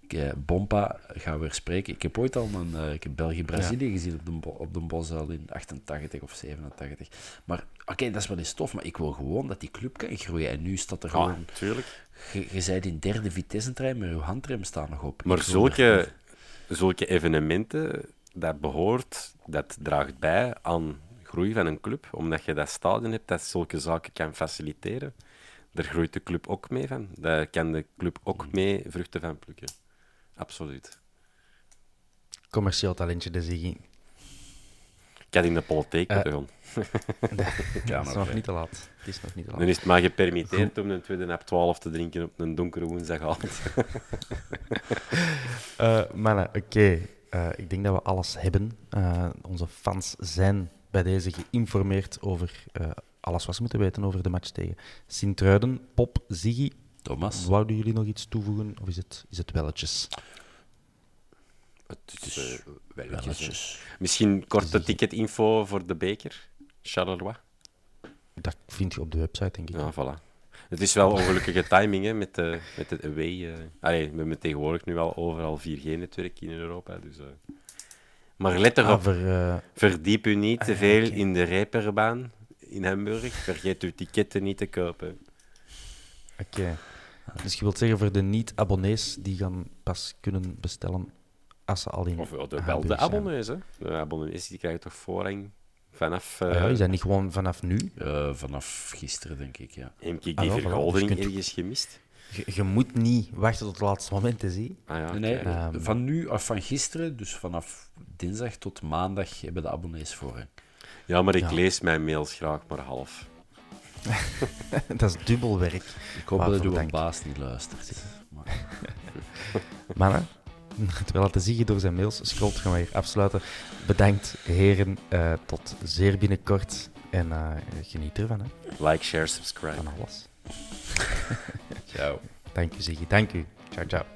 Ik, eh, Bompa gaan weer spreken. Ik heb ooit al een... eh, ik heb België-Brazilië gezien op de, op de bos al in 88 of 87. Maar oké, dat is wel eens tof, maar ik wil gewoon dat die club kan groeien. En nu staat er ah, gewoon... tuurlijk. Je, bent in derde vitesse-trein, maar je handrem staat nog op. Maar zulke, zulke evenementen, dat behoort, dat draagt bij aan groei van een club. Omdat je dat stadion hebt dat zulke zaken kan faciliteren. Daar groeit de club ook mee van. Daar kan de club ook mee vruchten van plukken. Absoluut. Commercieel talentje, de Ziggy. Ik had in de politiek Eh, moeten gaan. Het is nog niet te laat. Het is nog niet te laat. Dan is het maar gepermitteerd om een tweede nap 12 te drinken op een donkere woensdagavond. Eh, mannen, oké. Eh, ik denk dat we alles hebben. Eh, onze fans zijn bij deze geïnformeerd over eh, alles wat ze moeten weten over de match tegen Sint-Truiden. Pop, Ziggy, Thomas? wouden jullie nog iets toevoegen? Of is het, is het welletjes? Het is, eh, welletjes. Misschien korte ticketinfo voor de beker. Charleroi. Dat vind je op de website, denk ik. Ja, voilà. Het is wel ongelukkige timing hè, met, de, met het away. eh. Allee, we hebben tegenwoordig nu al overal 4G-netwerk in Europa. Dus, eh. Maar let erop, Ah, eh, verdiep u niet te Ah, veel in de reperbaan in Hamburg. Vergeet uw ticketten niet te kopen. Oké. Dus je wilt zeggen voor de niet-abonnees, die gaan pas kunnen bestellen als ze al in Of de, wel de zijn. abonnees. Hè. De abonnees die krijgen toch voorrang vanaf... Ah eh ja, is dat niet gewoon vanaf nu? Eh, vanaf gisteren, denk ik, ja. Heb ik Ah, die voilà. vergolding Dus kunt- ergens gemist? Je, je moet niet wachten tot het laatste moment, hè, zie. Ah, ja, Nee, van nu, of van gisteren, dus vanaf dinsdag tot maandag, hebben de abonnees voorrang. Ja, maar ik Ja. lees mijn mails graag maar half. dat is dubbel werk. Ik hoop Waarvoor dat uw baas niet luistert. Maar, Mannen, terwijl het te zeggen door zijn mails scrolt, gaan we hier afsluiten. Bedankt, heren. eh, tot zeer binnenkort. En eh, geniet ervan, hè, Like, share, subscribe. van alles. ciao. Dank u, Ziggy. Dank u. Ciao, ciao.